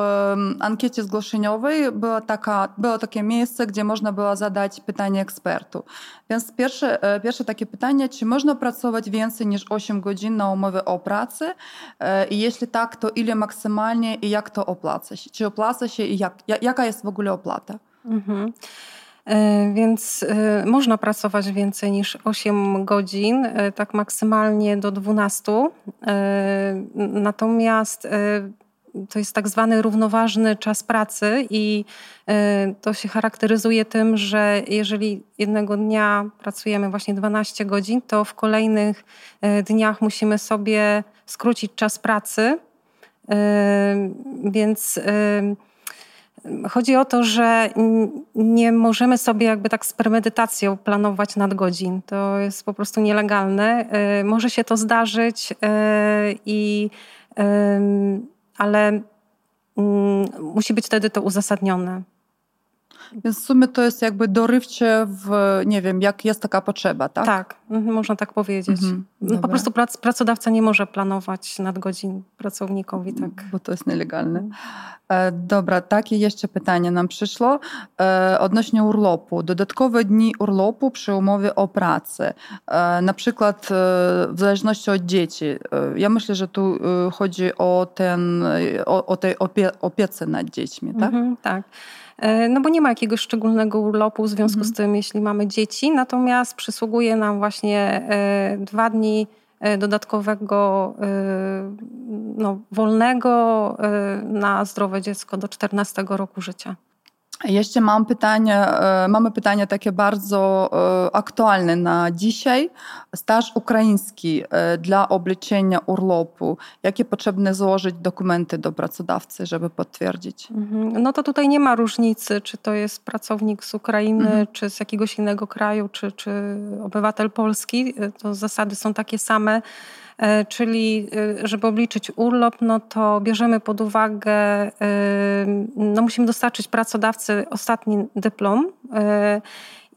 ankiecie zgłoszeniowej była taka, było takie miejsce, gdzie można było zadać zadać pytanie ekspertu. Więc pierwsze, e, pierwsze takie pytanie, czy można pracować więcej niż 8 godzin na umowie o pracy? E, I jeśli tak, to ile maksymalnie i jak to opłaca się? Czy opłaca się i jak, jaka jest w ogóle opłata? Mhm. Więc można pracować więcej niż 8 godzin, tak maksymalnie do 12. Natomiast to jest tak zwany równoważny czas pracy i e, to się charakteryzuje tym, że jeżeli jednego dnia pracujemy właśnie 12 godzin, to w kolejnych e, dniach musimy sobie skrócić czas pracy. E, więc chodzi o to, że nie możemy sobie jakby tak z premedytacją planować nadgodzin. To jest po prostu nielegalne. Może się to zdarzyć i ale mm, musi być wtedy to uzasadnione. Więc w sumie to jest jakby dorywcze w, nie wiem, jak jest taka potrzeba, tak? Tak, mhm, można tak powiedzieć. Mhm, no, po prostu prac, pracodawca nie może planować nadgodzin pracownikowi, tak. Bo to jest nielegalne. Mhm. E, dobra, takie jeszcze pytanie nam przyszło e, odnośnie urlopu. Dodatkowe dni urlopu przy umowie o pracę. E, na przykład w zależności od dzieci. Ja myślę, że tu chodzi o, ten, o, o tej opie, opiece nad dziećmi, tak? Mhm, tak. E, no bo nie ma jakiegoś szczególnego urlopu w związku mhm. z tym, jeśli mamy dzieci, natomiast przysługuje nam właśnie e, dwa dni e, dodatkowego no, wolnego na zdrowe dziecko do 14 roku życia. Jeszcze mam pytanie, e, mamy pytanie takie bardzo e, aktualne na dzisiaj. Staż ukraiński e, dla obliczenia urlopu. Jakie potrzebne złożyć dokumenty do pracodawcy, żeby potwierdzić? Mhm. No to tutaj nie ma różnicy, czy to jest pracownik z Ukrainy, mhm. czy z jakiegoś innego kraju, czy, czy obywatel polski. To zasady są takie same. E, czyli e, żeby obliczyć urlop, no to bierzemy pod uwagę, e, no musimy dostarczyć pracodawcy ostatni dyplom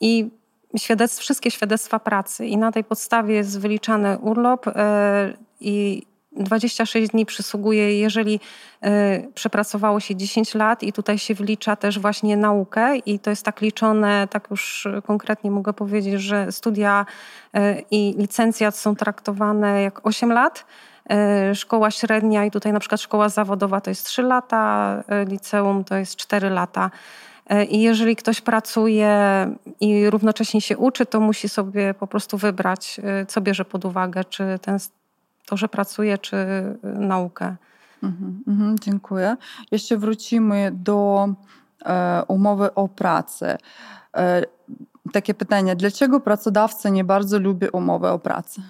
i świadectw, wszystkie świadectwa pracy. I na tej podstawie jest wyliczany urlop i 26 dni przysługuje, jeżeli y, przepracowało się 10 lat i tutaj się wlicza też właśnie naukę i to jest tak liczone, tak już konkretnie mogę powiedzieć, że studia y, i licencjat są traktowane jak 8 lat. Y, szkoła średnia i tutaj na przykład szkoła zawodowa to jest 3 lata, liceum to jest 4 lata. I jeżeli ktoś pracuje i równocześnie się uczy, to musi sobie po prostu wybrać, co bierze pod uwagę, czy ten to, że pracuję, czy y, naukę. Mhm, mhm, dziękuję. Jeszcze wrócimy do e, umowy o pracę. E, takie pytanie, dlaczego pracodawca nie bardzo lubi umowę o pracę?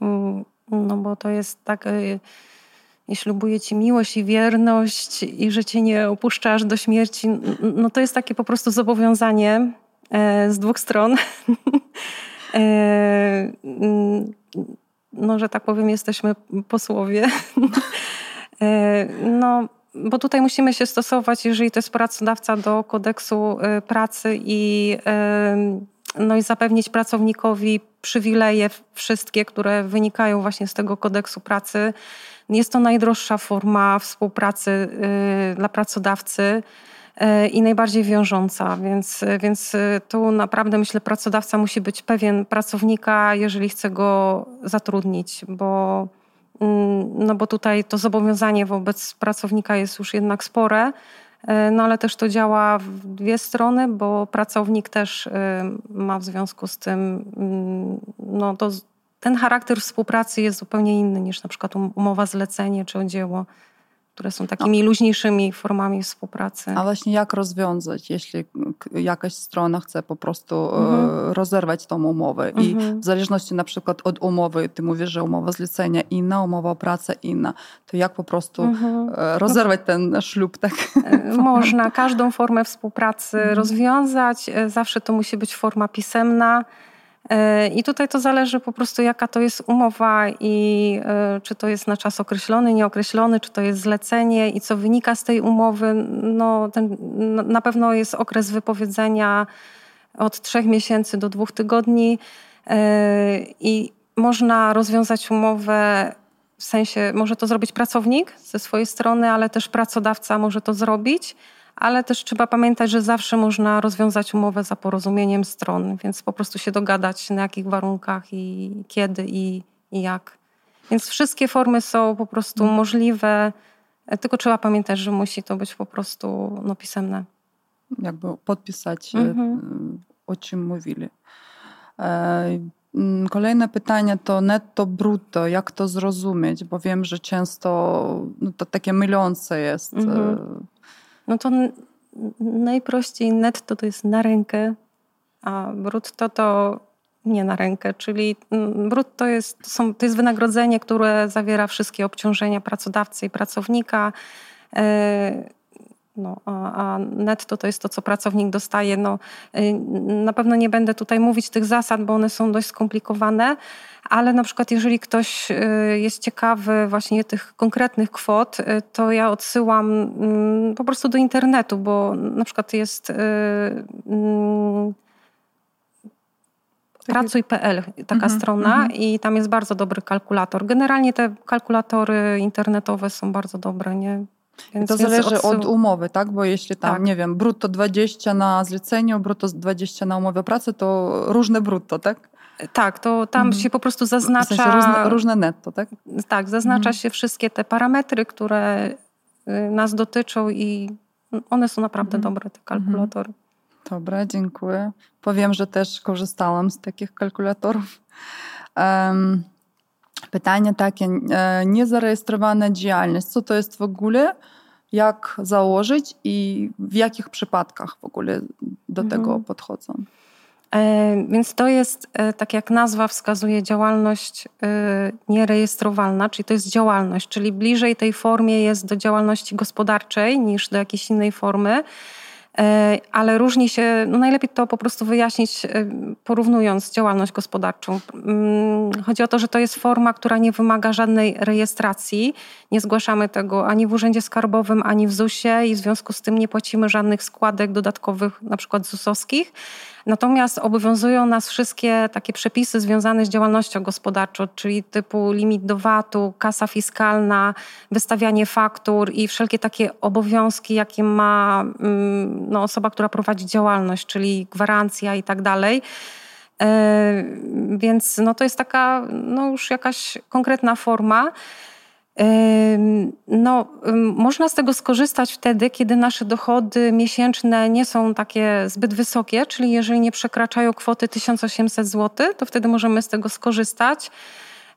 Mm, no bo to jest tak, y, i ślubuje ci miłość i wierność i że cię nie opuszczasz do śmierci, no to jest takie po prostu zobowiązanie e, z dwóch stron. No, że tak powiem, jesteśmy posłowie. E, no, bo tutaj musimy się stosować, jeżeli to jest pracodawca, do kodeksu e, pracy i, e, no i zapewnić pracownikowi przywileje wszystkie, które wynikają właśnie z tego kodeksu pracy. Jest to najdroższa forma współpracy dla pracodawcy i najbardziej wiążąca, więc, więc tu naprawdę myślę, pracodawca musi być pewien pracownika, jeżeli chce go zatrudnić, bo, mm, no bo tutaj to zobowiązanie wobec pracownika jest już jednak spore. No ale też to działa w dwie strony, bo pracownik też ma w związku z tym, mm, no to ten charakter współpracy jest zupełnie inny niż na przykład um, umowa zlecenie czy o dzieło które są takimi no. luźniejszymi formami współpracy. A właśnie jak rozwiązać, jeśli jakaś strona chce po prostu e, mhm. rozerwać tą umowę i mhm. w zależności na przykład od umowy, ty mówisz, że umowa zlecenia inna, umowa o pracę inna, to jak po prostu mhm. E, rozerwać ten ślub? Tak? E, można każdą formę współpracy mhm. rozwiązać, zawsze to musi być forma pisemna. E, I tutaj to zależy po prostu, jaka to jest umowa i e, czy to jest na czas określony, nieokreślony, czy to jest zlecenie i co wynika z tej umowy. No, ten, na pewno jest okres wypowiedzenia od trzech miesięcy do dwóch tygodni e, i można rozwiązać umowę w sensie, może to zrobić pracownik ze swojej strony, ale też pracodawca może to zrobić ale też trzeba pamiętać, że zawsze można rozwiązać umowę za porozumieniem stron, więc po prostu się dogadać na jakich warunkach i kiedy i, i jak. Więc wszystkie formy są po prostu mhm. możliwe, tylko trzeba pamiętać, że musi to być po prostu no, pisemne. Jakby podpisać, mhm. o czym mówili. Kolejne pytanie to netto brutto, jak to zrozumieć, bo wiem, że często no, to takie mylące jest. Mhm. No to najprościej netto to jest na rękę, a brutto to nie na rękę, czyli brutto jest, to, są, to jest wynagrodzenie, które zawiera wszystkie obciążenia pracodawcy i pracownika. E, no, a, a netto to jest to, co pracownik dostaje. No, y, na pewno nie będę tutaj mówić tych zasad, bo one są dość skomplikowane, ale na przykład jeżeli ktoś y, jest ciekawy właśnie tych konkretnych kwot, y, to ja odsyłam mm, po prostu do internetu, bo na przykład jest mm, Pracuj.pl, taka mhm, strona mhm. i tam jest bardzo dobry kalkulator. Generalnie te kalkulatory internetowe są bardzo dobre, nie? Więc to zależy od umowy, tak? Bo jeśli tam, tak. nie wiem, brutto 20 na zleceniu, brutto 20 na umowie pracy, to różne brutto, tak? Tak, to tam mhm. się po prostu zaznacza. W sensie różne, różne netto, tak? Tak, zaznacza mhm. się wszystkie te parametry, które y, nas dotyczą i one są naprawdę mhm. dobre, te kalkulatory. Dobra, dziękuję. Powiem, że też korzystałam z takich kalkulatorów. Um, pytanie takie, e, niezarejestrowana działalność, co to jest w ogóle, jak założyć i w jakich przypadkach w ogóle do mhm. tego podchodzą? E, więc to jest, e, tak jak nazwa wskazuje, działalność nierejestrowalna, czyli to jest działalność, czyli bliżej tej formie jest do działalności gospodarczej niż do jakiejś innej formy. E, ale różni się, no najlepiej to po prostu wyjaśnić, e, porównując działalność gospodarczą. Mm, chodzi o to, że to jest forma, która nie wymaga żadnej rejestracji. Nie zgłaszamy tego ani w Urzędzie Skarbowym, ani w ZUS-ie i w związku z tym nie płacimy żadnych składek dodatkowych, na przykład ZUS-owskich. Natomiast obowiązują nas wszystkie takie przepisy związane z działalnością gospodarczą, czyli typu limit do VAT-u, kasa fiskalna, wystawianie faktur i wszelkie takie obowiązki, jakie ma mm, no, osoba, która prowadzi działalność, czyli gwarancja i tak dalej. E, więc no, to jest taka no, już jakaś konkretna forma. No, można z tego skorzystać wtedy, kiedy nasze dochody miesięczne nie są takie zbyt wysokie, czyli jeżeli nie przekraczają kwoty 1800 zł, to wtedy możemy z tego skorzystać.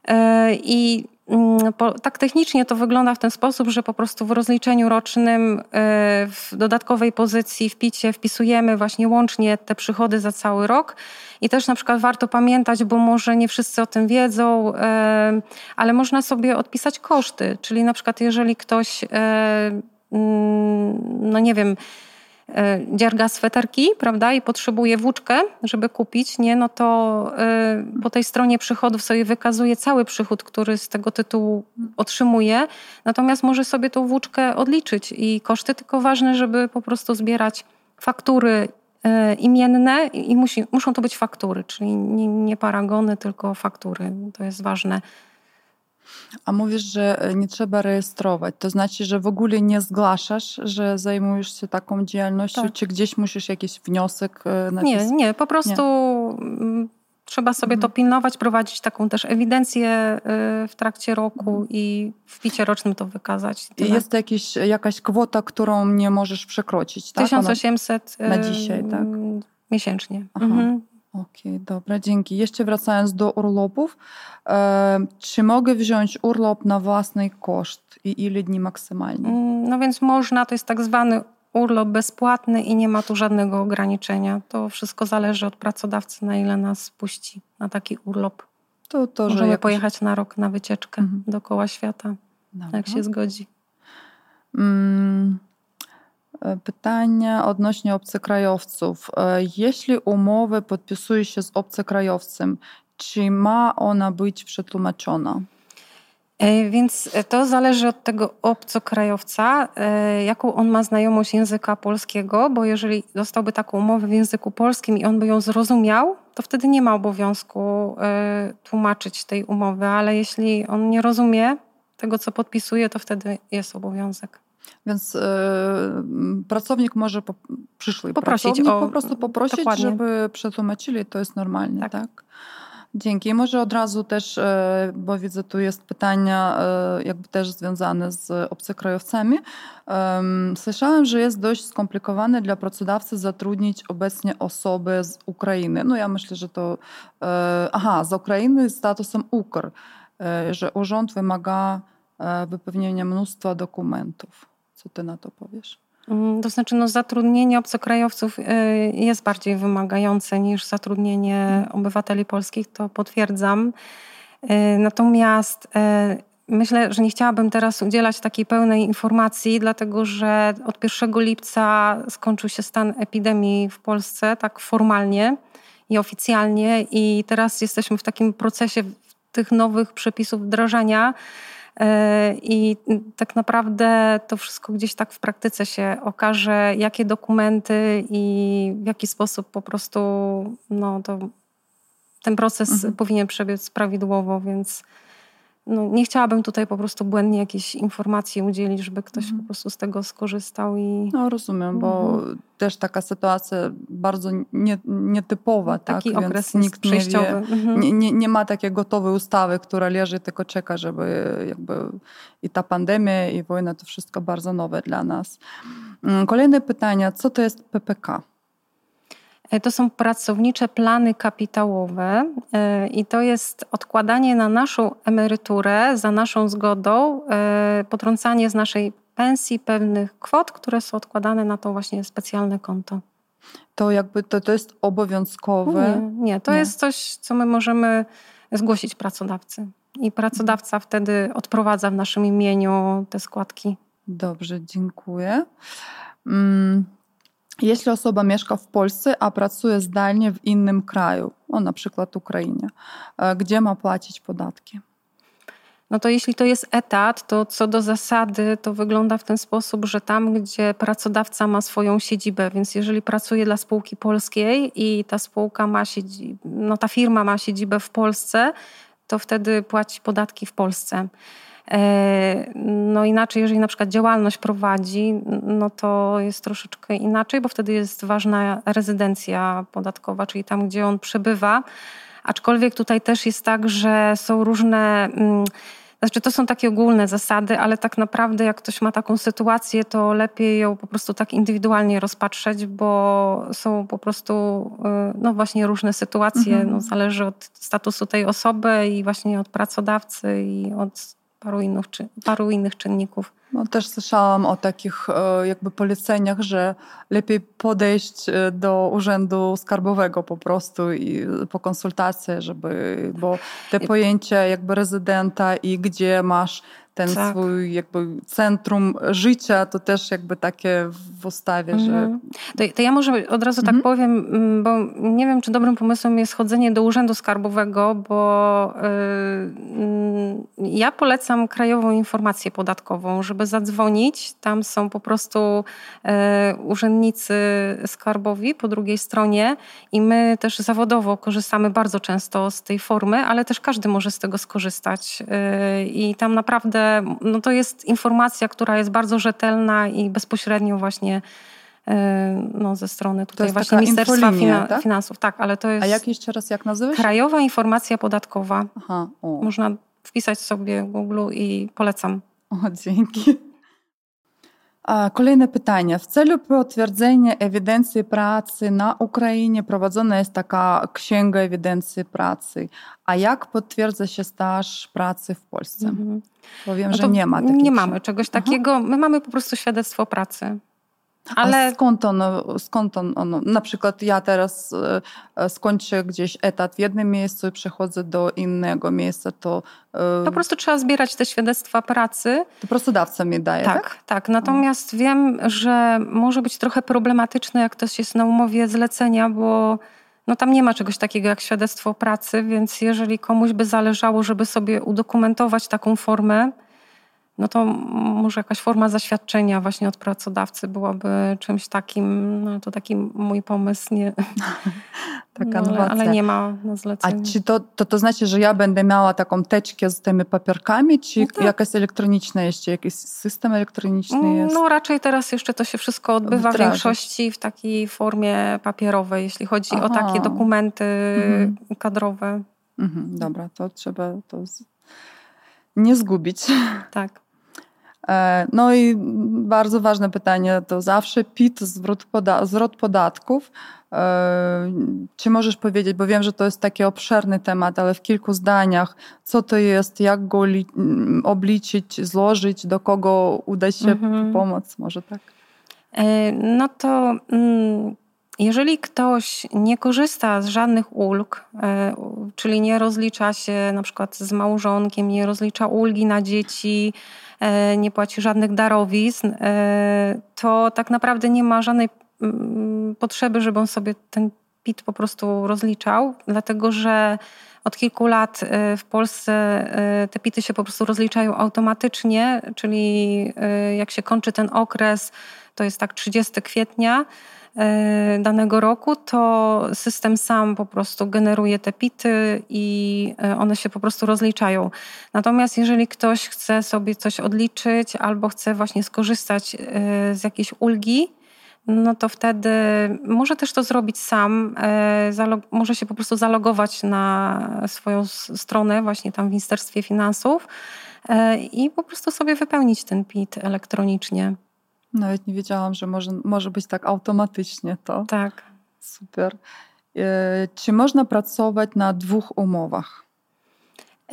E, I mm, tak technicznie to wygląda w ten sposób, że po prostu w rozliczeniu rocznym e, w dodatkowej pozycji w picie wpisujemy właśnie łącznie te przychody za cały rok. I też na przykład warto pamiętać, bo może nie wszyscy o tym wiedzą, e, ale można sobie odpisać koszty. Czyli na przykład jeżeli ktoś, mm, no nie wiem, dzierga sweterki, prawda, i potrzebuje włóczkę, żeby kupić, nie, no to e, po tej stronie przychodów sobie wykazuje cały przychód, który z tego tytułu otrzymuje, natomiast może sobie tą włóczkę odliczyć i koszty, tylko ważne, żeby po prostu zbierać faktury e, imienne i musi, muszą to być faktury, czyli nie, nie paragony, tylko faktury. To jest ważne. A mówisz, że e, nie trzeba rejestrować. To znaczy, że w ogóle nie zgłaszasz, że zajmujesz się taką działalnością, tak. czy gdzieś musisz jakiś wniosek e, napisać? Nie, nie, po prostu nie. Mm, trzeba sobie mhm. to pilnować, prowadzić taką też ewidencję e, w trakcie roku mhm. i w picie rocznym to wykazać. I jest jakiś, jakaś kwota, którą nie możesz przekroczyć, tak? 1800 na dzisiaj, tak? Miesięcznie. Mhm. Okej, okay, dobra, dzięki. Jeszcze wracając do urlopów, e, czy mogę wziąć urlop na własny koszt i ile dni maksymalnie? Mm, no więc można, to jest tak zwany urlop bezpłatny i nie ma tu żadnego ograniczenia. To wszystko zależy od pracodawcy, na ile nas puści na taki urlop. To, to, Możemy jakoś... pojechać na rok na wycieczkę mhm. dookoła świata, Dobra. jak się zgodzi. Mm, pytanie odnośnie obcokrajowców. E, jeśli umowę podpisuje się z obcokrajowcem, czy ma ona być przetłumaczona? E, więc to zależy od tego obcokrajowca, jaką on ma znajomość języka polskiego, bo jeżeli dostałby taką umowę w języku polskim i on by ją zrozumiał, to wtedy nie ma obowiązku tłumaczyć tej umowy, ale jeśli on nie rozumie tego, co podpisuje, to wtedy jest obowiązek. Więc y, pracownik może po, przyszły poprosić o, po prostu poprosić, dokładnie. żeby przetłumaczyli, to jest normalnie, tak? tak? Dzięki. Może od razu też, e, bo widzę, tu jest pytania e, jakby też związane z obcokrajowcami. Słyszałem, że jest dość skomplikowane dla pracodawcy zatrudnić obecnie osoby z Ukrainy. No ja myślę, że to, e, aha, z Ukrainy z statusem UKR, że urząd wymaga wypełnienia mnóstwa dokumentów. Co ty na to powiesz? Mm, to znaczy, no, zatrudnienie obcokrajowców y, jest bardziej wymagające niż zatrudnienie obywateli polskich, to potwierdzam. Y, natomiast y, myślę, że nie chciałabym teraz udzielać takiej pełnej informacji, dlatego że od 1 lipca skończył się stan epidemii w Polsce, tak formalnie i oficjalnie, i teraz jesteśmy w takim procesie tych nowych przepisów wdrażania. I tak naprawdę to wszystko gdzieś tak w praktyce się okaże, jakie dokumenty i w jaki sposób po prostu no, to, ten proces mhm. powinien przebiec prawidłowo, więc no, nie chciałabym tutaj po prostu błędnie jakiejś informacji udzielić, żeby ktoś mm. po prostu z tego skorzystał i... No rozumiem, bo mhm. też taka sytuacja bardzo nie, nietypowa, Taki tak? okres Więc nikt nie, wie, mm. nie, nie, nie, ma takiej gotowej ustawy, która leży, tylko czeka, żeby jakby i ta pandemia i wojna to wszystko bardzo nowe dla nas. Mm, kolejne pytanie, co to jest PPK? E, to są pracownicze plany kapitałowe e, i to jest odkładanie na naszą emeryturę za naszą zgodą, e, potrącanie z naszej pensji pewnych kwot, które są odkładane na to właśnie specjalne konto. To jakby to, to jest obowiązkowe? Nie, nie to nie. jest coś, co my możemy zgłosić pracodawcy. I pracodawca wtedy odprowadza w naszym imieniu te składki. Dobrze, dziękuję. Mm. Jeśli osoba mieszka w Polsce, a pracuje zdalnie w innym kraju, no na przykład Ukrainie, e, gdzie ma płacić podatki? No to jeśli to jest etat, to co do zasady to wygląda w ten sposób, że tam, gdzie pracodawca ma swoją siedzibę, więc jeżeli pracuje dla spółki polskiej i ta spółka ma siedzibę, no ta firma ma siedzibę w Polsce, to wtedy płaci podatki w Polsce. E, no inaczej, jeżeli na przykład działalność prowadzi, no to jest troszeczkę inaczej, bo wtedy jest ważna rezydencja podatkowa, czyli tam, gdzie on przebywa. Aczkolwiek tutaj też jest tak, że są różne. Mm, znaczy, to są takie ogólne zasady, ale tak naprawdę, jak ktoś ma taką sytuację, to lepiej ją po prostu tak indywidualnie rozpatrzeć, bo są po prostu, y, no właśnie, różne sytuacje. Mhm. No, zależy od statusu tej osoby i właśnie od pracodawcy i od paru innych, paru innych czynników. No, też słyszałam o takich e, jakby poleceniach, że lepiej podejść e, do urzędu skarbowego po prostu i po konsultację, żeby, bo te pojęcia jakby rezydenta i gdzie masz ten tak. swój jakby centrum życia, to też jakby takie w ustawie, mhm. że... To, to, ja może od razu tak mhm. tak powiem, mm, bo nie wiem, czy dobrym pomysłem jest chodzenie do Urzędu Skarbowego, bo yy, ja polecam Krajową Informację Podatkową, żeby zadzwonić. Tam są po prostu yy, urzędnicy skarbowi po drugiej stronie i my też zawodowo korzystamy bardzo często z tej formy, ale też każdy może z tego skorzystać. Yy, I tam naprawdę no to jest informacja, która jest bardzo rzetelna i bezpośrednio właśnie e, no, ze strony tutaj właśnie Ministerstwa tak? Finansów. Tak, ale to jest... A jak jeszcze raz, jak? Krajowa Informacja Podatkowa. Aha, Można wpisać sobie w Google i polecam. O, dzięki. Kolejne pytanie. W celu potwierdzenia ewidencji pracy na Ukrainie prowadzona jest taka księga ewidencji pracy. A jak potwierdza się staż pracy w Polsce? Mhm. Bo wiem, no że nie ma takiego. Nie mamy czegoś takiego. Aha. My mamy po prostu świadectwo pracy. Ale A skąd on, skąd on, on, na przykład ja teraz e, skończę gdzieś etat w jednym miejscu i przechodzę do innego miejsca, to... E, po prostu trzeba zbierać te świadectwa pracy. To pracodawca mi daje, tak? Tak, tak. Natomiast o. wiem, że może być trochę problematyczne, jak ktoś jest na umowie zlecenia, bo no tam nie ma czegoś takiego jak świadectwo pracy, więc jeżeli komuś by zależało, żeby sobie udokumentować taką formę, no to może jakaś forma zaświadczenia właśnie od pracodawcy byłaby czymś takim, no to taki mój pomysł, nie, Taka no, ale, ale, nie ma na zlecenie. A czy to, to, to znaczy, że ja będę miała taką teczkę z tymi papierkami, czy no tak. jakaś elektroniczna jeszcze, jakiś system elektroniczny jest? No raczej teraz jeszcze to się wszystko odbywa w, w większości w takiej formie papierowej, jeśli chodzi Aha. o takie dokumenty mhm. kadrowe. Mhm, dobra, to trzeba to nie zgubić. Tak. E, no i bardzo ważne pytanie to zawsze PIT, zwrot, poda zwrot podatków. E, czy możesz powiedzieć, bo wiem, że to jest taki obszerny temat, ale w kilku zdaniach, co to jest, jak go obliczyć, złożyć, do kogo uda się mhm. pomóc, może tak? E, no to mm, jeżeli ktoś nie korzysta z żadnych ulg, czyli nie rozlicza się na przykład z małżonkiem, nie rozlicza ulgi na dzieci, nie płaci żadnych darowizn, e, to tak naprawdę nie ma żadnej mm, potrzeby, żeby on sobie ten PIT po prostu rozliczał, dlatego że od kilku lat e, w Polsce te PITy się po prostu rozliczają automatycznie, czyli jak się kończy ten okres, to jest tak 30 kwietnia, E, danego roku, to system sam po prostu generuje te pity i e, one się po prostu rozliczają. Natomiast jeżeli ktoś chce sobie coś odliczyć albo chce właśnie skorzystać e, z jakiejś ulgi, no to wtedy może też to zrobić sam. Może się po prostu zalogować na swoją stronę, właśnie tam w Ministerstwie Finansów i po prostu sobie wypełnić ten PIT elektronicznie. Nawet nie wiedziałam, że może, może być tak automatycznie to. Tak. Super. E, czy można pracować na dwóch umowach?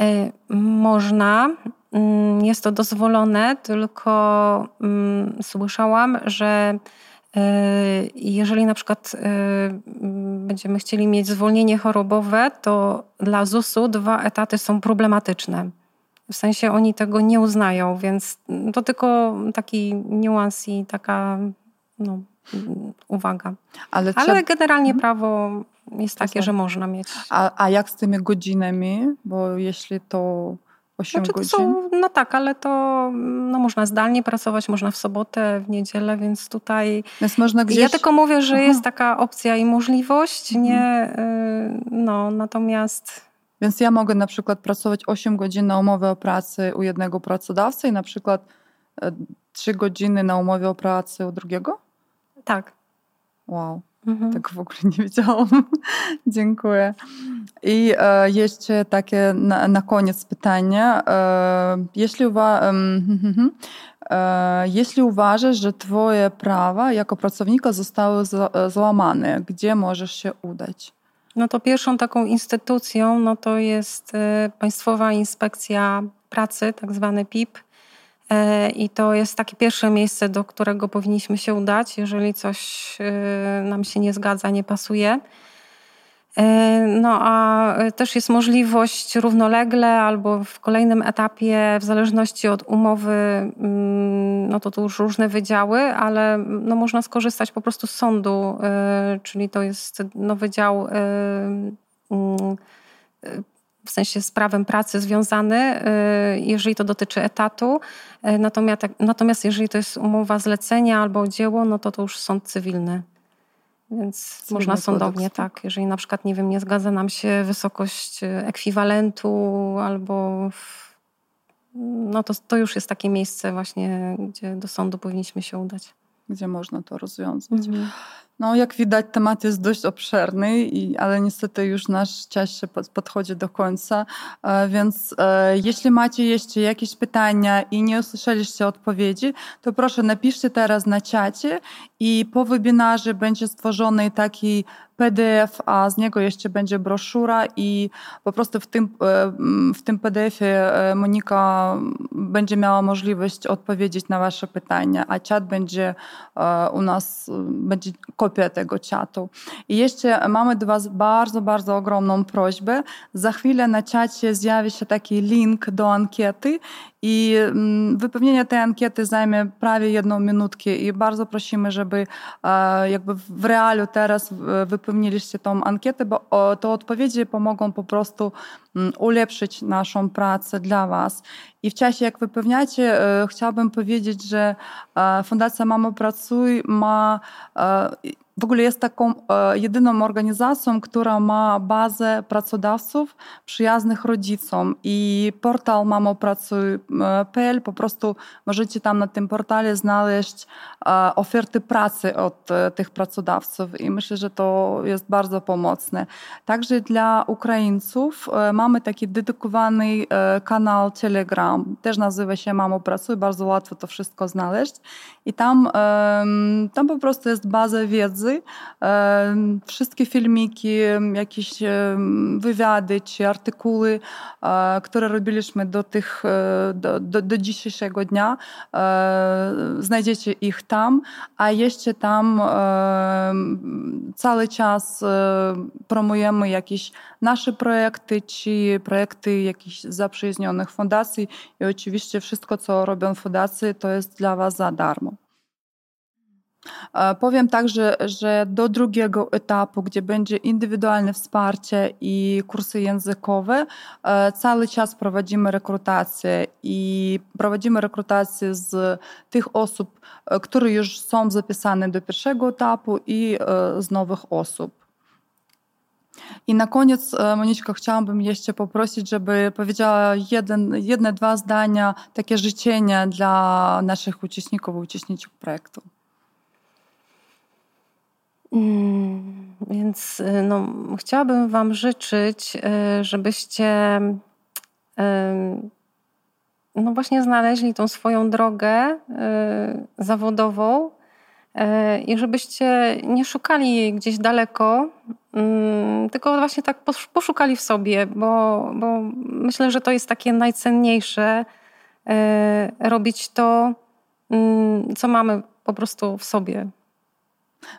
E, można. Mm, jest to dozwolone, tylko mm, słyszałam, że e, jeżeli na przykład będziemy chcieli mieć zwolnienie chorobowe, to dla ZUS-u dwa etaty są problematyczne. W sensie oni tego nie uznają, więc to tylko taki niuans i taka no, uwaga. Ale, Ale generalnie mhm. prawo jest takie, że można mieć. A, a jak z tymi godzinami? Bo jeśli to 8 znaczy, godzin? Są, no tak, ale to no, można zdalnie pracować, można w sobotę, w niedzielę, więc tutaj... Więc można gdzieś... Ja tylko mówię, że Aha. jest taka opcja i możliwość, nie... Mhm. No, natomiast więc ja mogę na przykład pracować 8 godzin na umowę o pracy u jednego pracodawcy i na przykład 3 e, godziny na umowie o pracy u drugiego? Tak. Wow. Mhm. Tak w ogóle nie wiedziałam. Dziękuję. I e, jeszcze takie na, na koniec pytanie. E, jeśli, uwa e, jeśli uważasz, że twoje prawa jako pracownika zostały złamane, gdzie możesz się udać? No to pierwszą taką instytucją no to jest y, Państwowa Inspekcja Pracy, tak zwany PIP. Y, I to jest takie pierwsze miejsce, do którego powinniśmy się udać, jeżeli coś y, nam się nie zgadza, nie pasuje. E, no a e, też jest możliwość równolegle albo w kolejnym etapie, w zależności od umowy, mm, no to tu już różne wydziały, ale no można skorzystać po prostu z sądu, e, czyli to jest no wydział mm, w sensie z prawem pracy związany, jeżeli to dotyczy etatu. Natomiast, natomiast jeżeli to jest umowa zlecenia albo dzieło, no to to już sąd cywilny. Więc można sądownie, tak. Jeżeli na przykład, nie wiem, nie zgadza nam się wysokość e, ekwiwalentu albo w, no to, to już jest takie miejsce właśnie, gdzie do sądu powinniśmy się udać. Gdzie można to rozwiązać. Mhm. No, jak widać, temat jest dość obszerny, i, ale niestety już nasz czas się pod, podchodzi do końca. E, więc e, jeśli macie jeszcze jakieś pytania i nie usłyszeliście odpowiedzi, to proszę napiszcie teraz na czacie i po webinarze będzie stworzony taki PDF, a z niego jeszcze będzie broszura i po prostu w tym, e, w tym PDF-ie e, Monika będzie miała możliwość odpowiedzieć na Wasze pytania, a czat będzie e, u nas, będzie kopia tego czatu. I jeszcze mamy do Was bardzo, bardzo ogromną prośbę. Za chwilę na czacie zjawi się taki link do ankiety I mm, wypełnienie tej ankiety zajmie prawie jedną minutkę i bardzo prosimy, żeby jakby w realu teraz wypełniliście tą ankietę, bo te odpowiedzi pomogą po prostu mm, ulepszyć naszą pracę dla Was. I w czasie, jak wypełniacie, chciałabym powiedzieć, że Fundacja Mamo Pracuj ma w ogóle jest taką e, jedyną organizacją, która ma bazę pracodawców przyjaznych rodzicom i portal mamopracuj.pl po prostu możecie tam na tym portale znaleźć e, oferty pracy od e, tych pracodawców i myślę, że to jest bardzo pomocne. Także dla Ukraińców mamy taki dedykowany kanał Telegram, też nazywa się Mamo Pracuj, bardzo łatwo to wszystko znaleźć i tam, tam po prostu jest baza wiedzy, wszystkie filmiki, jakieś wywiady czy artykuły, e, które robiliśmy do, tych, e, do, do, do dzisiejszego dnia, e, znajdziecie ich tam, a jeszcze tam cały czas promujemy jakieś nasze projekty czy projekty jakichś zaprzyjaźnionych fundacji i oczywiście wszystko, co robią fundacje, to jest dla Was za darmo. E, powiem także, że do drugiego etapu, gdzie będzie indywidualne wsparcie i kursy językowe, e, cały czas prowadzimy rekrutację i prowadzimy rekrutację z tych osób, e, które już są zapisane do pierwszego etapu i z nowych osób. I na koniec, Moniczko, chciałabym jeszcze poprosić, żeby powiedziała jeden, jedne, dwa zdania, takie życzenia dla naszych uczestników uczestniczek projektu. Mm, więc y, no, chciałabym Wam życzyć, y, żebyście no właśnie znaleźli tą swoją drogę y, zawodową i żebyście nie szukali jej gdzieś daleko, mm, tylko właśnie tak poszukali w sobie, bo, bo myślę, że to jest takie najcenniejsze, robić to, mm, co mamy po prostu w sobie.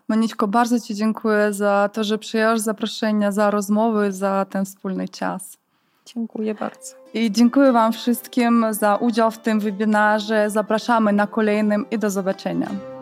Moniczko, bardzo Ci dziękuję za to, że przyjęłaś zaproszenie, za rozmowy, za ten wspólny czas. Dziękuję bardzo. I dziękuję Wam wszystkim za udział w tym webinarze. Zapraszamy na kolejnym i do zobaczenia.